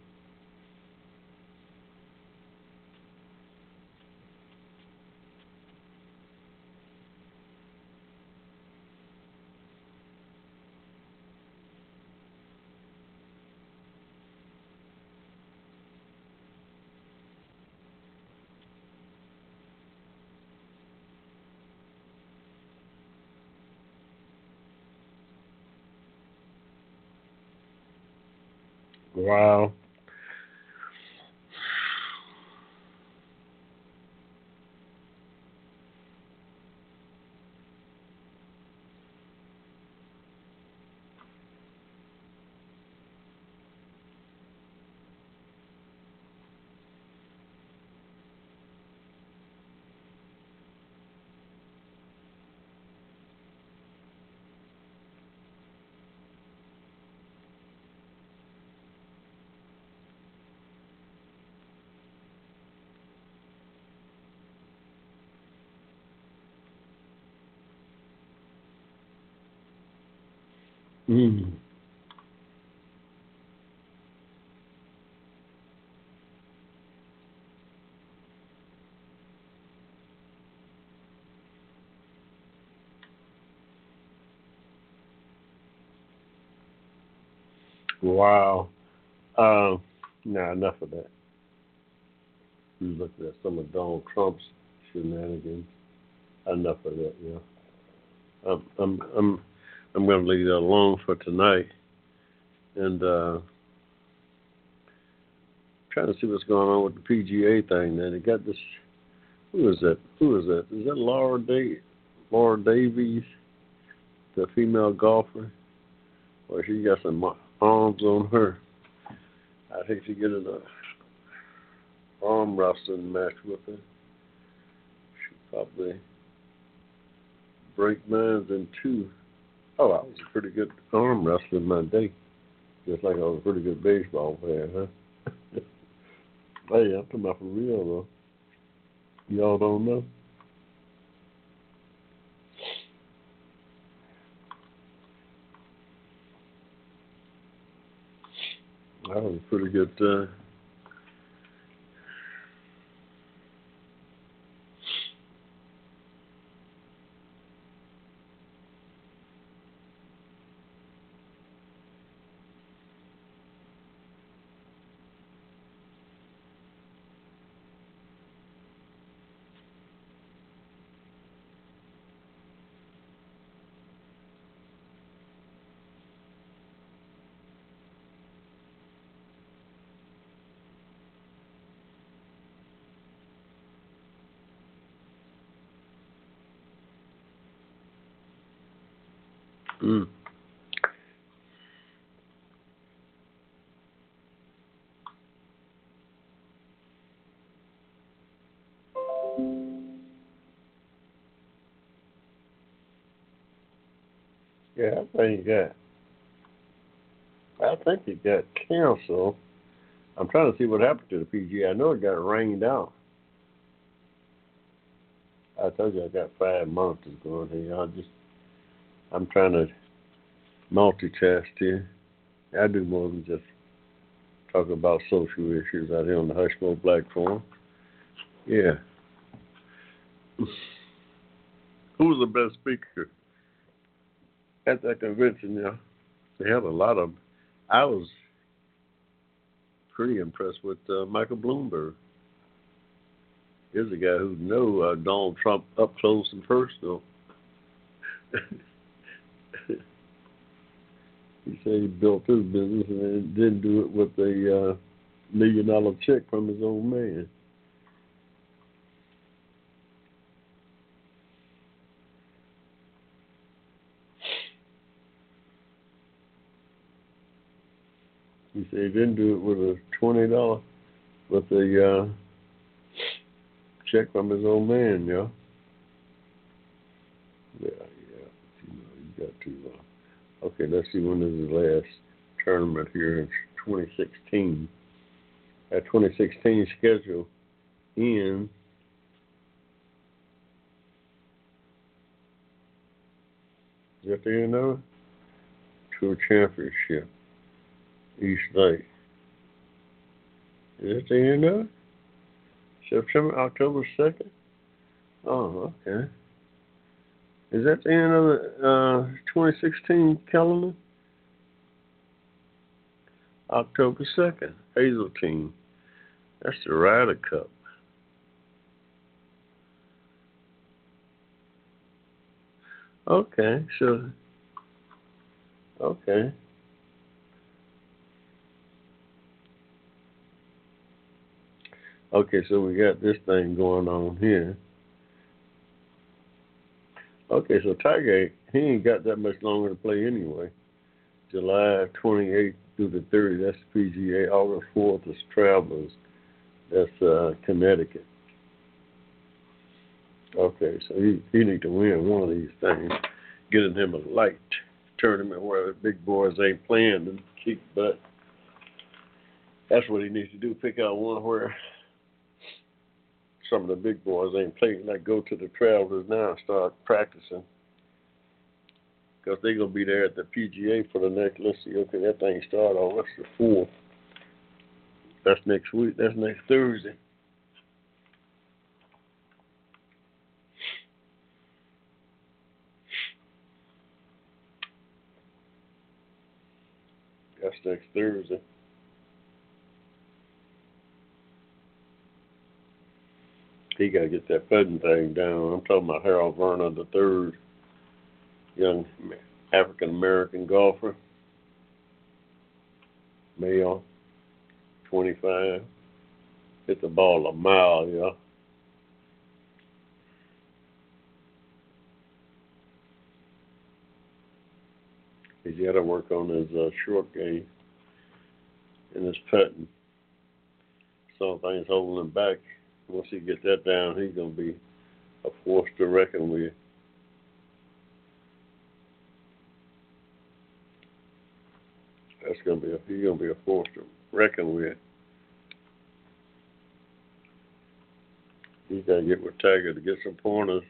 Wow. Mm. Wow. Um, nah, enough of that. You looked at some of Donald Trump's shenanigans. Enough of that, yeah. I'm I'm I'm I'm gonna leave that alone for tonight. And uh trying to see what's going on with the PGA thing then. They got this who is that? Who is that? Is that Laura Day Laura Davies, the female golfer? Well, she got some arms on her. I think she get in a arm wrestling match with her. She probably break mine in two. Oh, I was a pretty good arm wrestler in my day. Just like I was a pretty good baseball player, huh? <laughs> hey, I'm talking about for real though. Y'all don't know? That was a pretty good uh Mm. Yeah, I think he got. I think he got canceled. I'm trying to see what happened to the PGA. I know it got rained out. I told you I got five monitors going here. I just I'm trying to multitask here. I do more than just talk about social issues out here on the Hushmo Black Forum. Yeah. <laughs> Who was the best speaker at that convention? Yeah, they had a lot of. I was pretty impressed with uh, Michael Bloomberg. Here's a guy who knew uh, Donald Trump up close and personal. <laughs> He said he built his business and didn't do it with a uh, million dollar check from his own man. He said he didn't do it with a twenty dollar with a uh, check from his own man, yeah. Yeah, yeah. You know, got to uh, Okay, let's see when is his last tournament here. in 2016. That 2016 schedule in Is that the end of it? Tour Championship. East Lake. Is that the end of it? September, October 2nd? Oh, okay. Is that the end of the uh, 2016 calendar? October 2nd, Hazeltine. That's the Ryder Cup. Okay, so, okay. Okay, so we got this thing going on here. Okay, so Tiger, he ain't got that much longer to play anyway. July 28th through the 30th, that's PGA. August 4th is Travelers. That's uh, Connecticut. Okay, so he he need to win one of these things, getting him a light tournament where the big boys ain't playing and kick butt. That's what he needs to do. Pick out one where some of the big boys ain't playing. Like go to the Travelers now and start practicing. because they're gonna be there at the PGA for the next. Let's see, okay, that thing start on. What's the fourth? That's next week. That's next Thursday. That's next Thursday. He got to get that putting thing down. I'm talking about Harold Varner the third, young African American golfer, male, 25. Hit the ball a mile, yeah. He's got to work on his uh, short game and his putting. Some things holding him back. Once he gets that down, he's gonna be a force to reckon with. That's gonna be a he's gonna be a force to reckon with. He's gotta get with Tiger to get some pointers.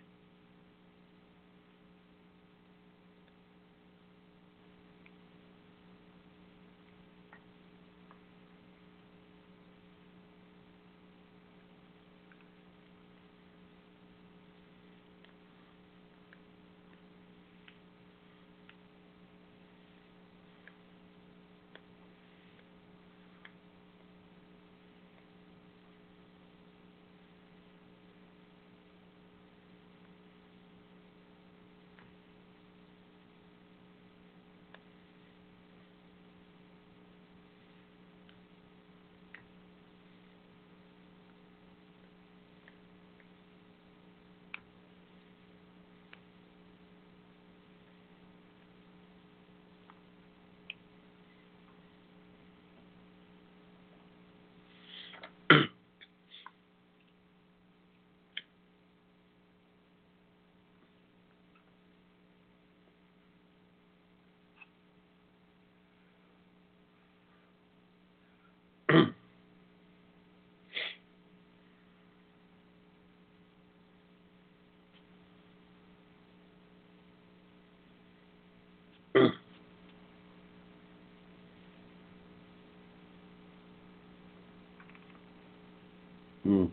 Hmm.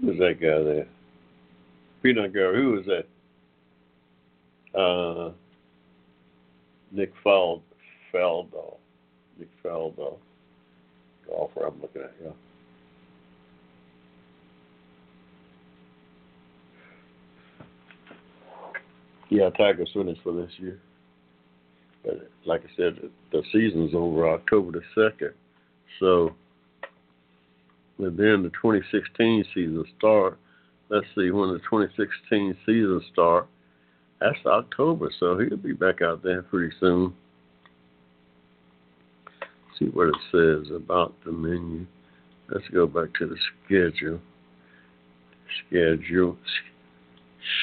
Who's that guy there? Peanut Gallery. Who was that? Uh, Nick Fald, Faldo. Nick Faldo. Golfer I'm looking at, yeah. Yeah, Tiger's finished for this year. But like I said, the season's over October the second. So and then the 2016 season start. Let's see when the 2016 season start. That's October, so he'll be back out there pretty soon. See what it says about the menu. Let's go back to the schedule. Schedule.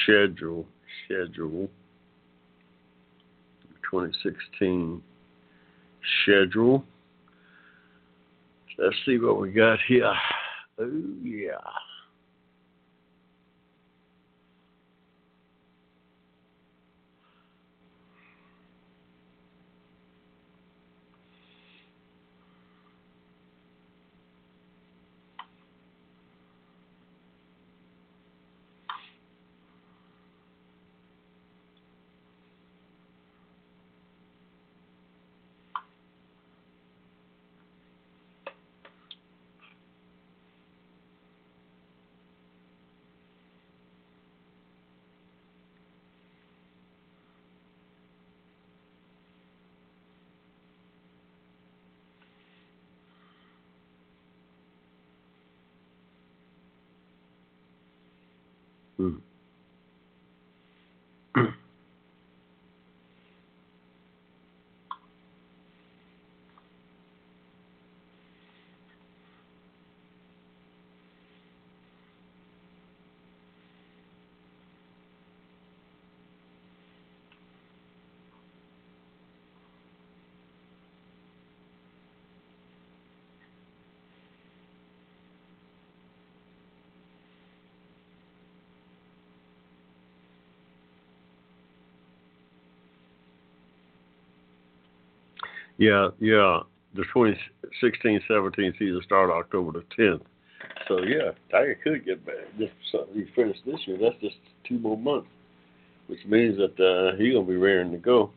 Schedule. Schedule. 2016 schedule. Let's see what we got here. Oh, yeah. Hmm. Yeah, yeah. The 2016-17 season started October the 10th. So yeah, Tiger could get back. Just he finished this year. That's just two more months, which means that uh, he's gonna be raring to go.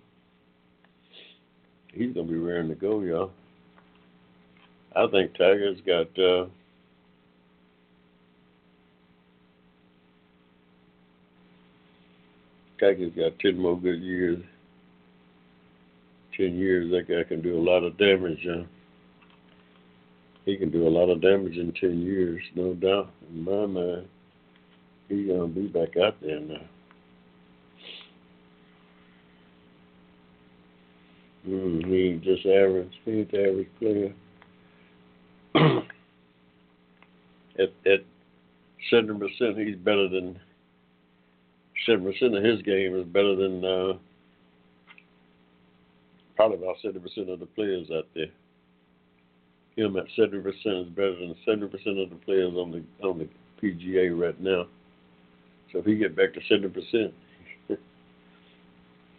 He's gonna be raring to go, y'all. I think Tiger's got. Uh, Tiger's got ten more good years. Ten years, that guy can do a lot of damage. Uh, he can do a lot of damage in ten years, no doubt. In my mind, he's gonna be back out there now. Mm, he just average. He ain't the average player. <clears throat> at at seventy percent, he's better than seventy percent of his game is better than uh, probably about seventy percent of the players out there. Him at seventy percent is better than seventy percent of the players on the on the PGA right now. So if he get back to seventy percent, <laughs>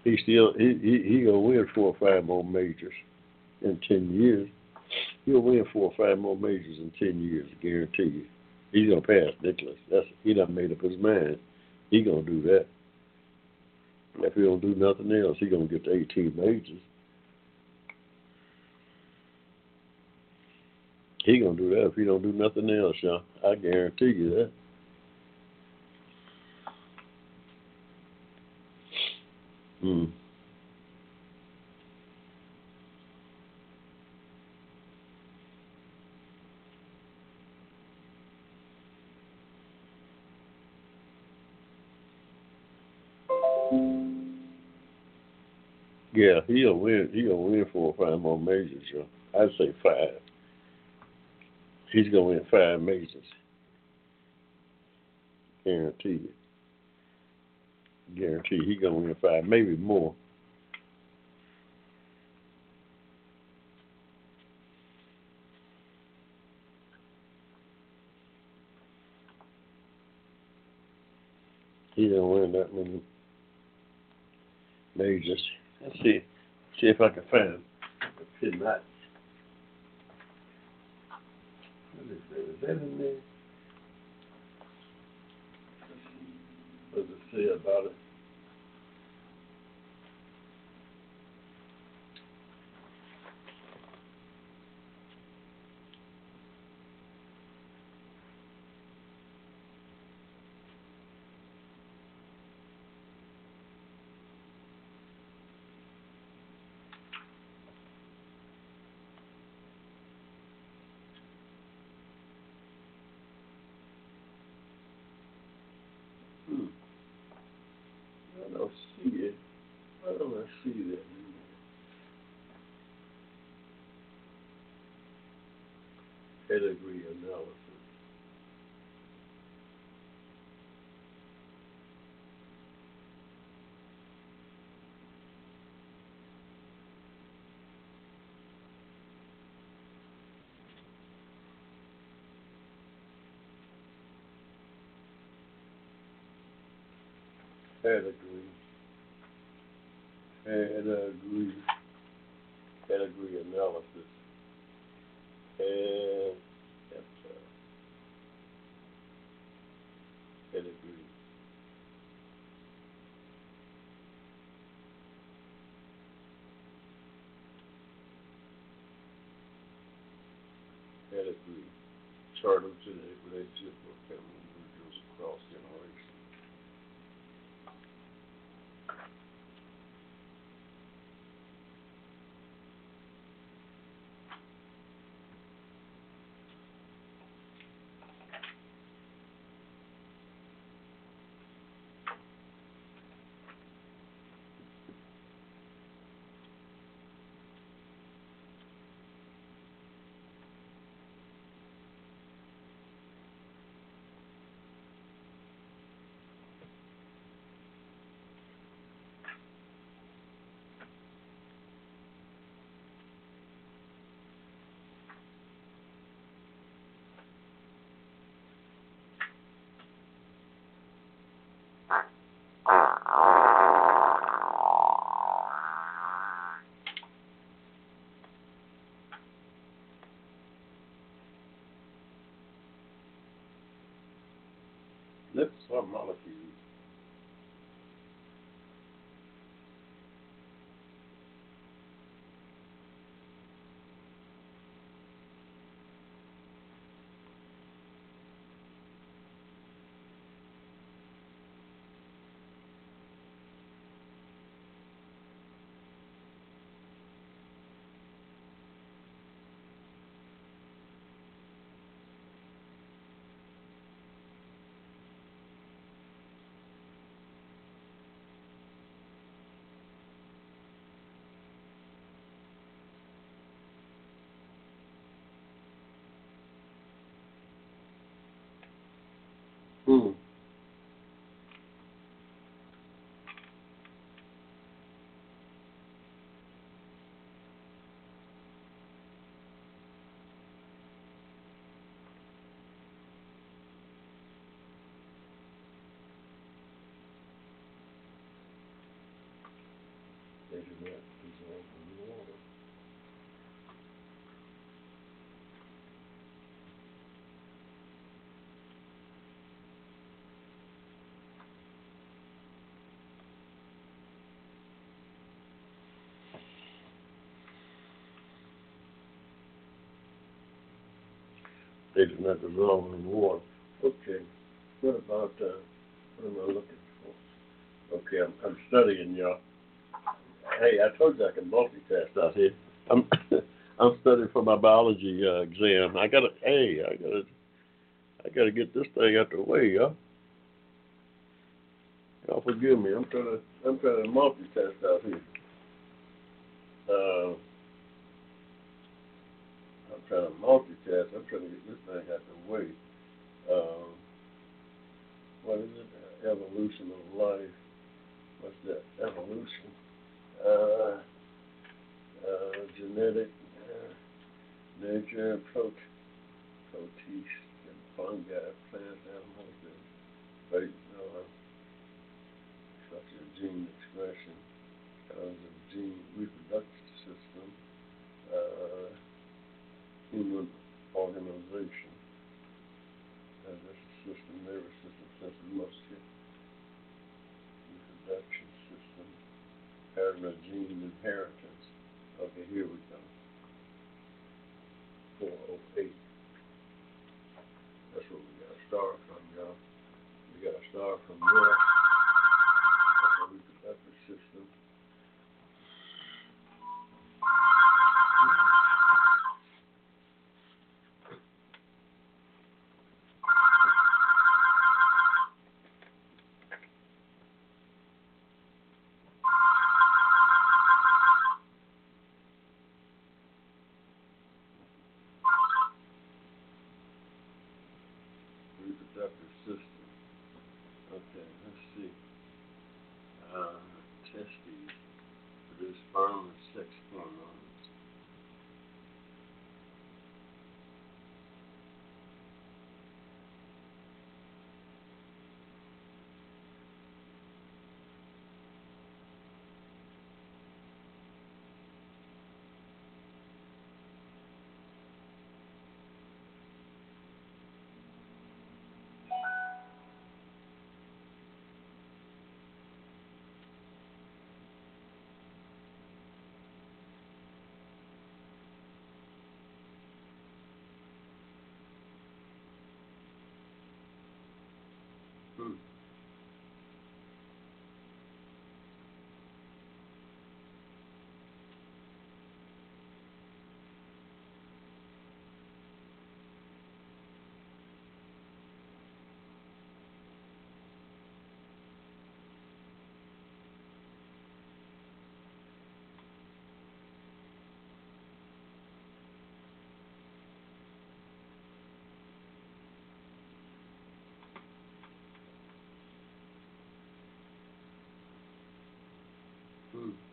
he still he he he gonna win four or five more majors in ten years. He'll win four or five more majors in ten years, I guarantee you. He's gonna pass Nicklaus. That's he done made up his mind. He gonna do that. If he don't do nothing else, he gonna get to eighteen majors. He gonna do that if he don't do nothing else, y'all. I guarantee you that. Hmm. Yeah, he'll win. He'll win four or five more majors. Yo. I'd say five. He's gonna win five majors. Guarantee you. Guarantee he's gonna win five, maybe more. He didn't win that many majors. Let's see, see if I can find him. pin that. What What does it say about it? Pedigree analysis. Pedigree. Pedigree. Pedigree analysis. And that's uh, pedigree. Pedigree. Chart of genetic relationship with family individuals across generations. Lift some molecules. Hmm. They do not dissolve in water. They do not dissolve in water. Okay. What about, uh, what am I looking for? Okay, I'm, I'm studying y'all. Hey, I told you I can multitask out here. I'm, <laughs> I'm studying for my biology uh, exam. I gotta, hey, I gotta, I gotta get this thing out the way, y'all. Y'all forgive me. I'm trying to, I'm trying to multitask out here. Uh, I'm trying to multitask. I'm trying to get this thing out the way. Um, what is it? Evolution of life. What's that? Evolution. Uh, uh, genetic, uh, nature, prote, proteins, and fungi, plants, animals, and right, uh, such as gene expression, of gene reproductive system, uh, human organization, digestive system, nervous system, muscle, reproduction system, of gene inheritance. Okay, here we go. Four oh eight. That's where we got to start from, y'all. We got to start from there. Mm.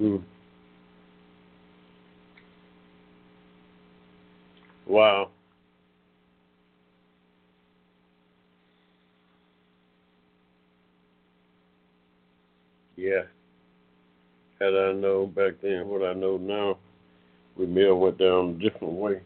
Mm. Wow. Yeah. Had I known back then what I know now, we may have went down a different way.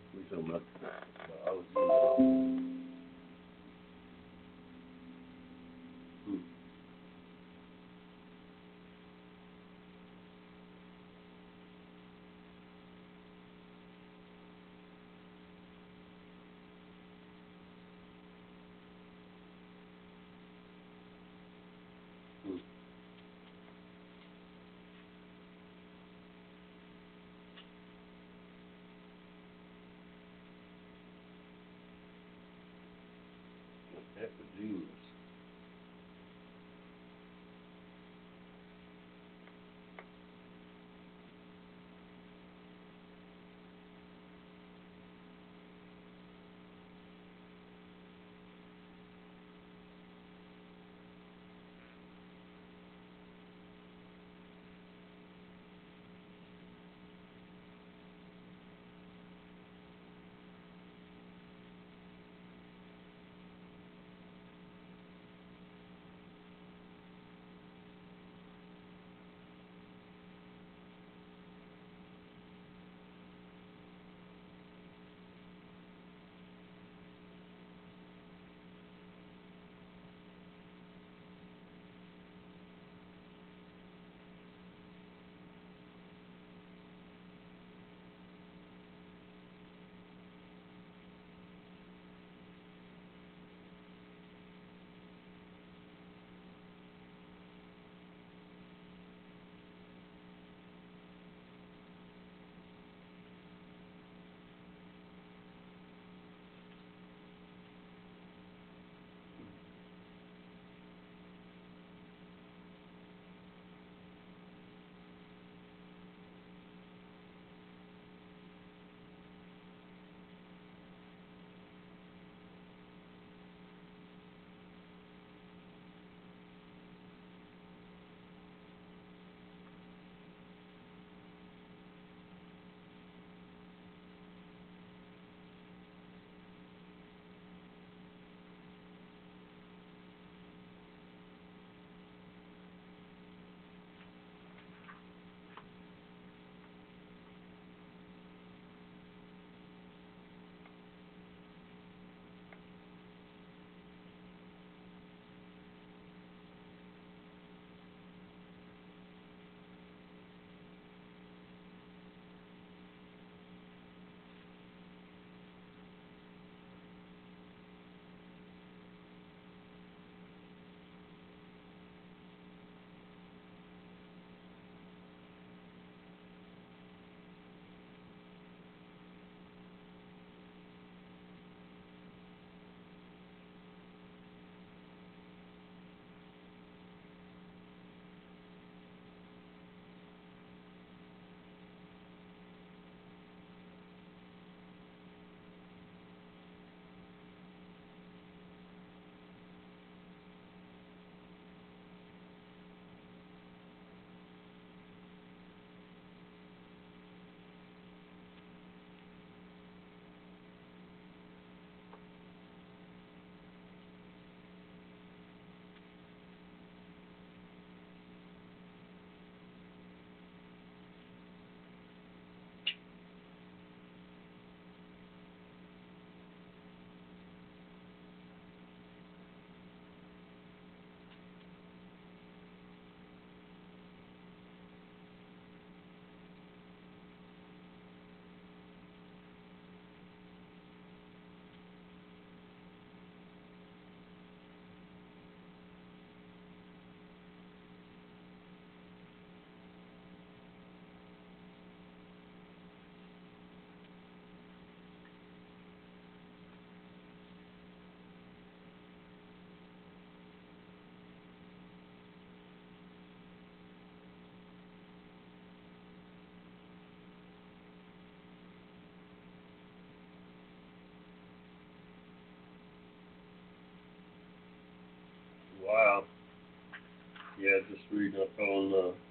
Yeah, just reading up on uh,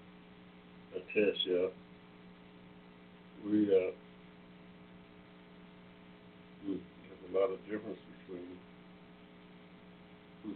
a test, yeah. We uh, we have a lot of difference between them. Hmm.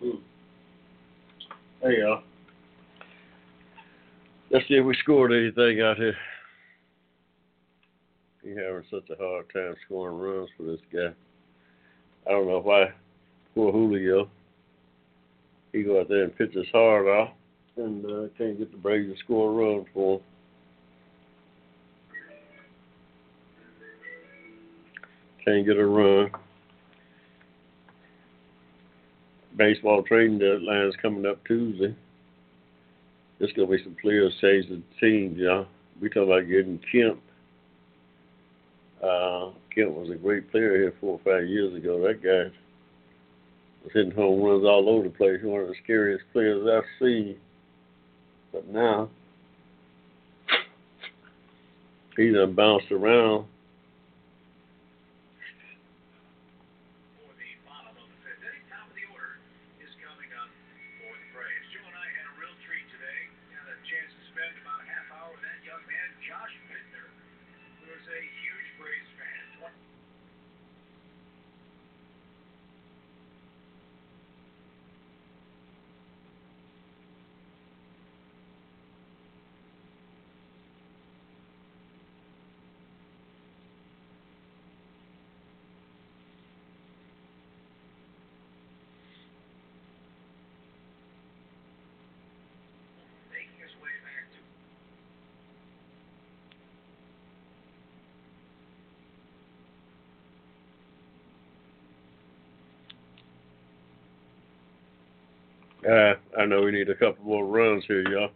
Hmm. Hmm. Hey, y'all. Let's see if we scored anything out here. He having such a hard time scoring runs for this guy. I don't know why. Poor Julio. He go out there and pitch his heart off and uh, can't get the Braves to score a run for him. Can't get a run. Baseball trading deadline is coming up Tuesday. There's gonna be some players changing teams, y'all. We talking about getting Kemp. Uh, Kemp was a great player here four or five years ago. That guy was hitting home runs all over the place. One of the scariest players I've seen. But now he done bounced around. For the bottom of the fifth inning, top of the order is coming up for the Braves. Joe and I had a real treat today. Had a chance to spend about a half hour with that young man, Josh Bittner, who is a huge Braves fan. Making his way back to Uh, I know we need a couple more runs here, y'all.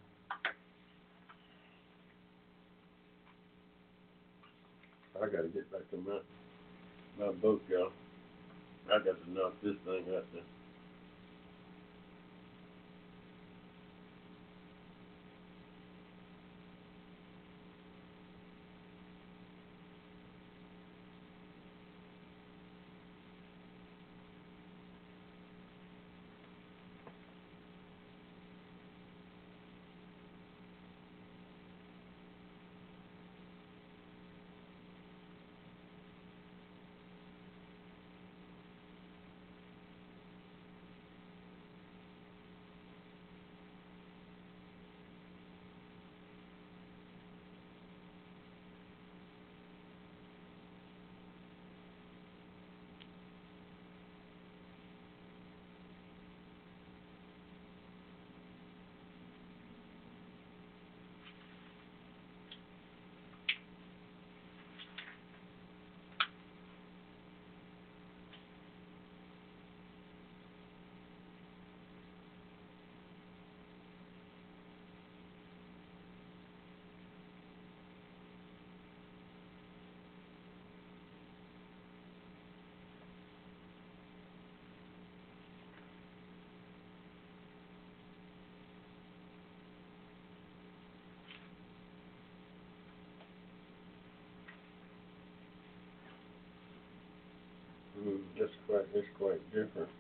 I gotta get back to my my boat, y'all. I got to knock this thing out there. That's quite that's quite different.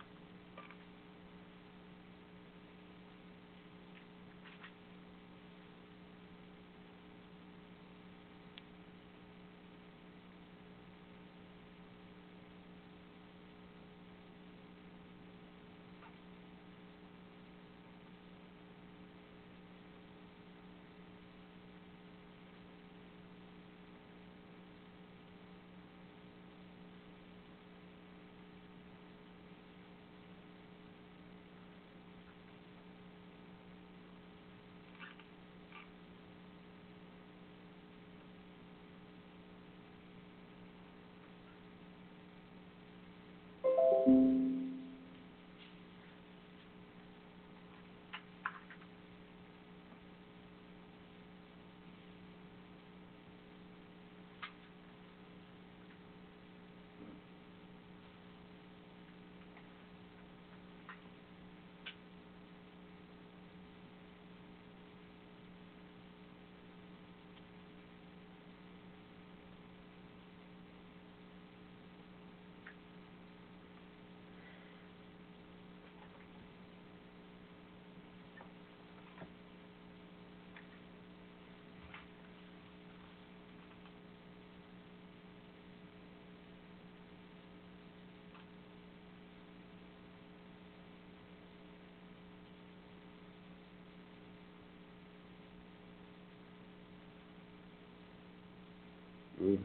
We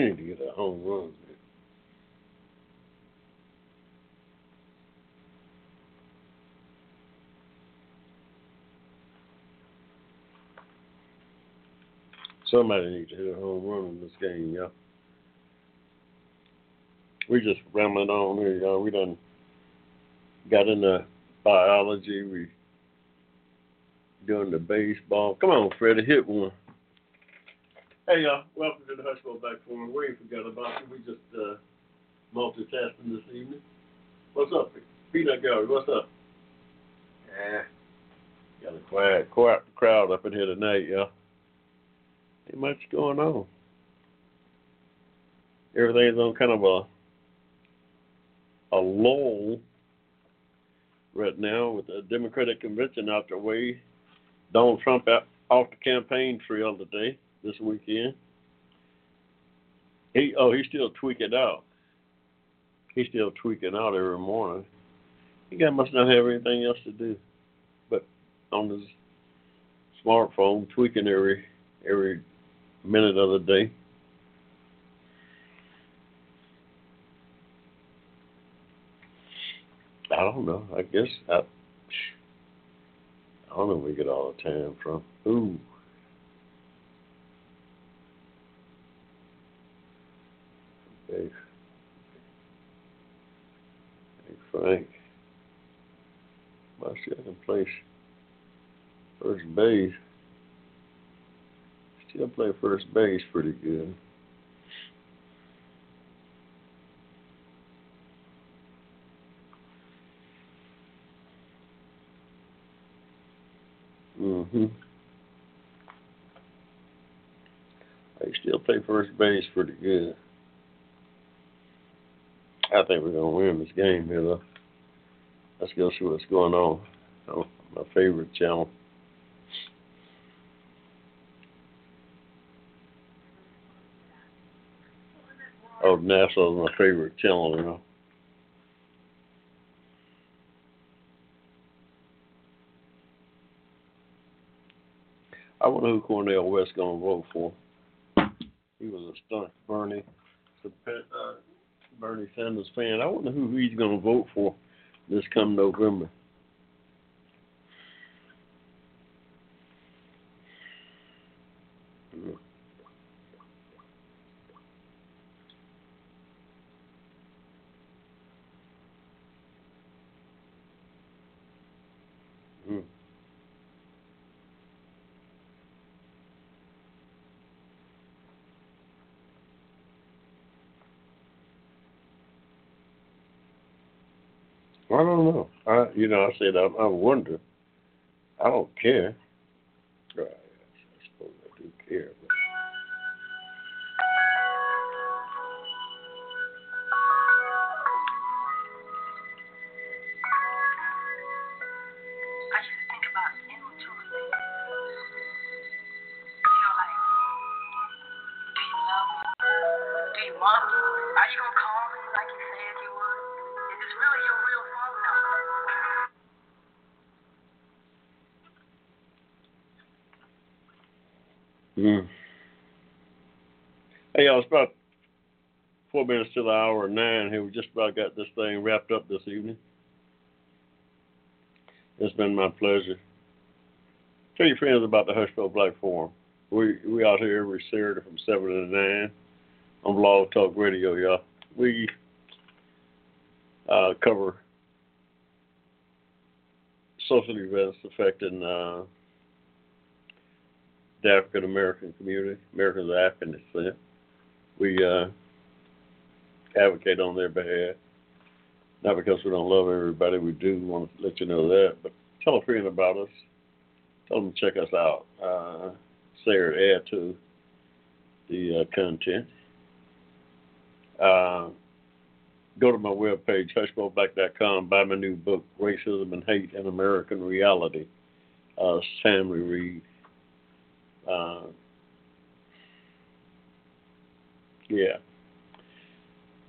need to get a home run. Somebody needs to hit a home run in this game, y'all. We just rambling on here, y'all. We done got into biology. We doing the baseball. Come on, Freddie, hit one. Hey, y'all. Welcome to the Hushmo Black Forum. We ain't forgot about you. We just uh, multitasking this evening. What's up, Peanut Gallery? What's up? Yeah. Got a quiet, quiet crowd up in here tonight, y'all. Ain't much going on. Everything's on kind of a a lull right now with the Democratic convention out the way. Donald Trump out off the campaign trail today, this weekend. He oh he's still tweaking out. He's still tweaking out every morning. He guy must not have anything else to do, but on his smartphone tweaking every every minute of the day. I don't know. I guess I, I don't know we get all the time from. Ooh. Hey, hey Frank. My second place first base. Still play first base pretty good. Mm-hmm. They still play first base pretty good. I think we're gonna win this game here. Let's go see what's going on on my favorite channel. Oh, NASA is my favorite channel, you know. I wonder who Cornel West gonna vote for. He was a stunt Bernie, uh, Bernie Sanders fan. I wonder who he's gonna vote for this come November. Mm. Mm. I don't know. I, you know, I said I, I wonder. I don't care. Minutes to the hour of nine here. We just about got this thing wrapped up this evening. It's been my pleasure. Tell your friends about the Hushmo Black Forum. We we out here every Saturday from seven to nine on Blog Talk Radio, y'all. We uh, cover social events affecting uh, the African American community, Americans of African descent. We uh, advocate on their behalf. Not because we don't love everybody, we do want to let you know that. But tell a friend about us. Tell them to check us out. Uh, share add to the uh, content. Uh, go to my webpage, hushmoblack.com, buy my new book, Racism and Hate in American Reality. Uh, Sammy Reed. Uh, yeah.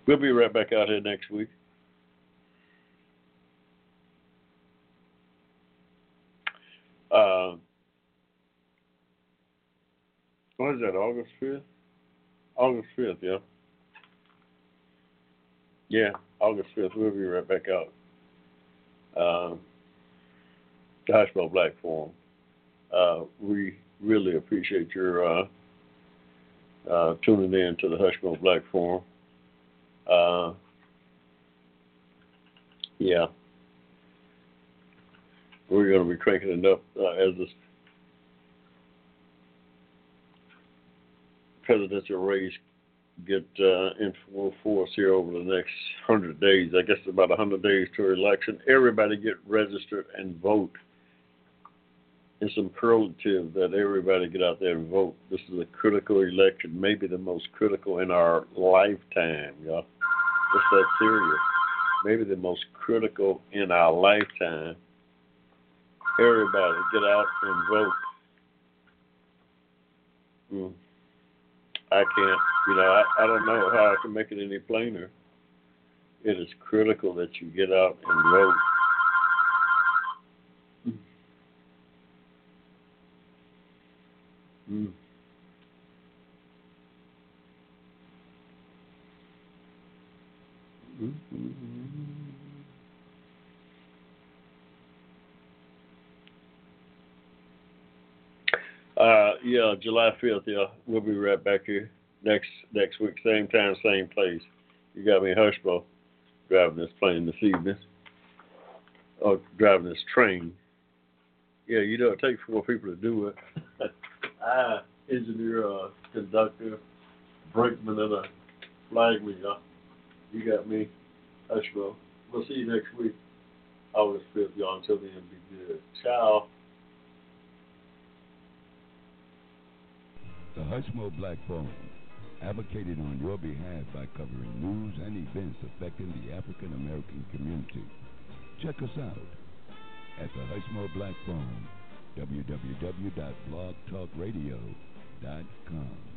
We'll be right back out here next week. Uh, What is that? August fifth. August fifth, yeah. Yeah, August fifth. We'll be right back out. Um, the Hushmo Black Forum. Uh, we really appreciate your uh, uh, tuning in to the Hushmo Black Forum. Uh, yeah, we're going to be cranking it up uh, as this presidential race get uh, in full force here over the next hundred days. I guess about hundred days to election. Everybody get registered and vote. It's imperative that everybody get out there and vote. This is a critical election, maybe the most critical in our lifetime, y'all. It's that serious. Maybe the most critical in our lifetime. Everybody get out and vote. Mm. I can't, you know, I, I don't know how I can make it any plainer. It is critical that you get out and vote. Mm. Uh, yeah, July fifth. Yeah, we'll be right back here next next week, same time, same place. You got me Hushmo driving this plane this evening, or driving this train. Yeah, you know it takes four people to do it. <laughs> I engineer, uh, conductor, brakeman, and a flagman. You got me Hushmo. We'll see you next week. August fifth, y'all. Until then, be good. Ciao. The Hushmo Black Forum, advocated on your behalf by covering news and events affecting the African American community. Check us out at the Hushmo Black Forum, www.blogtalkradio.com.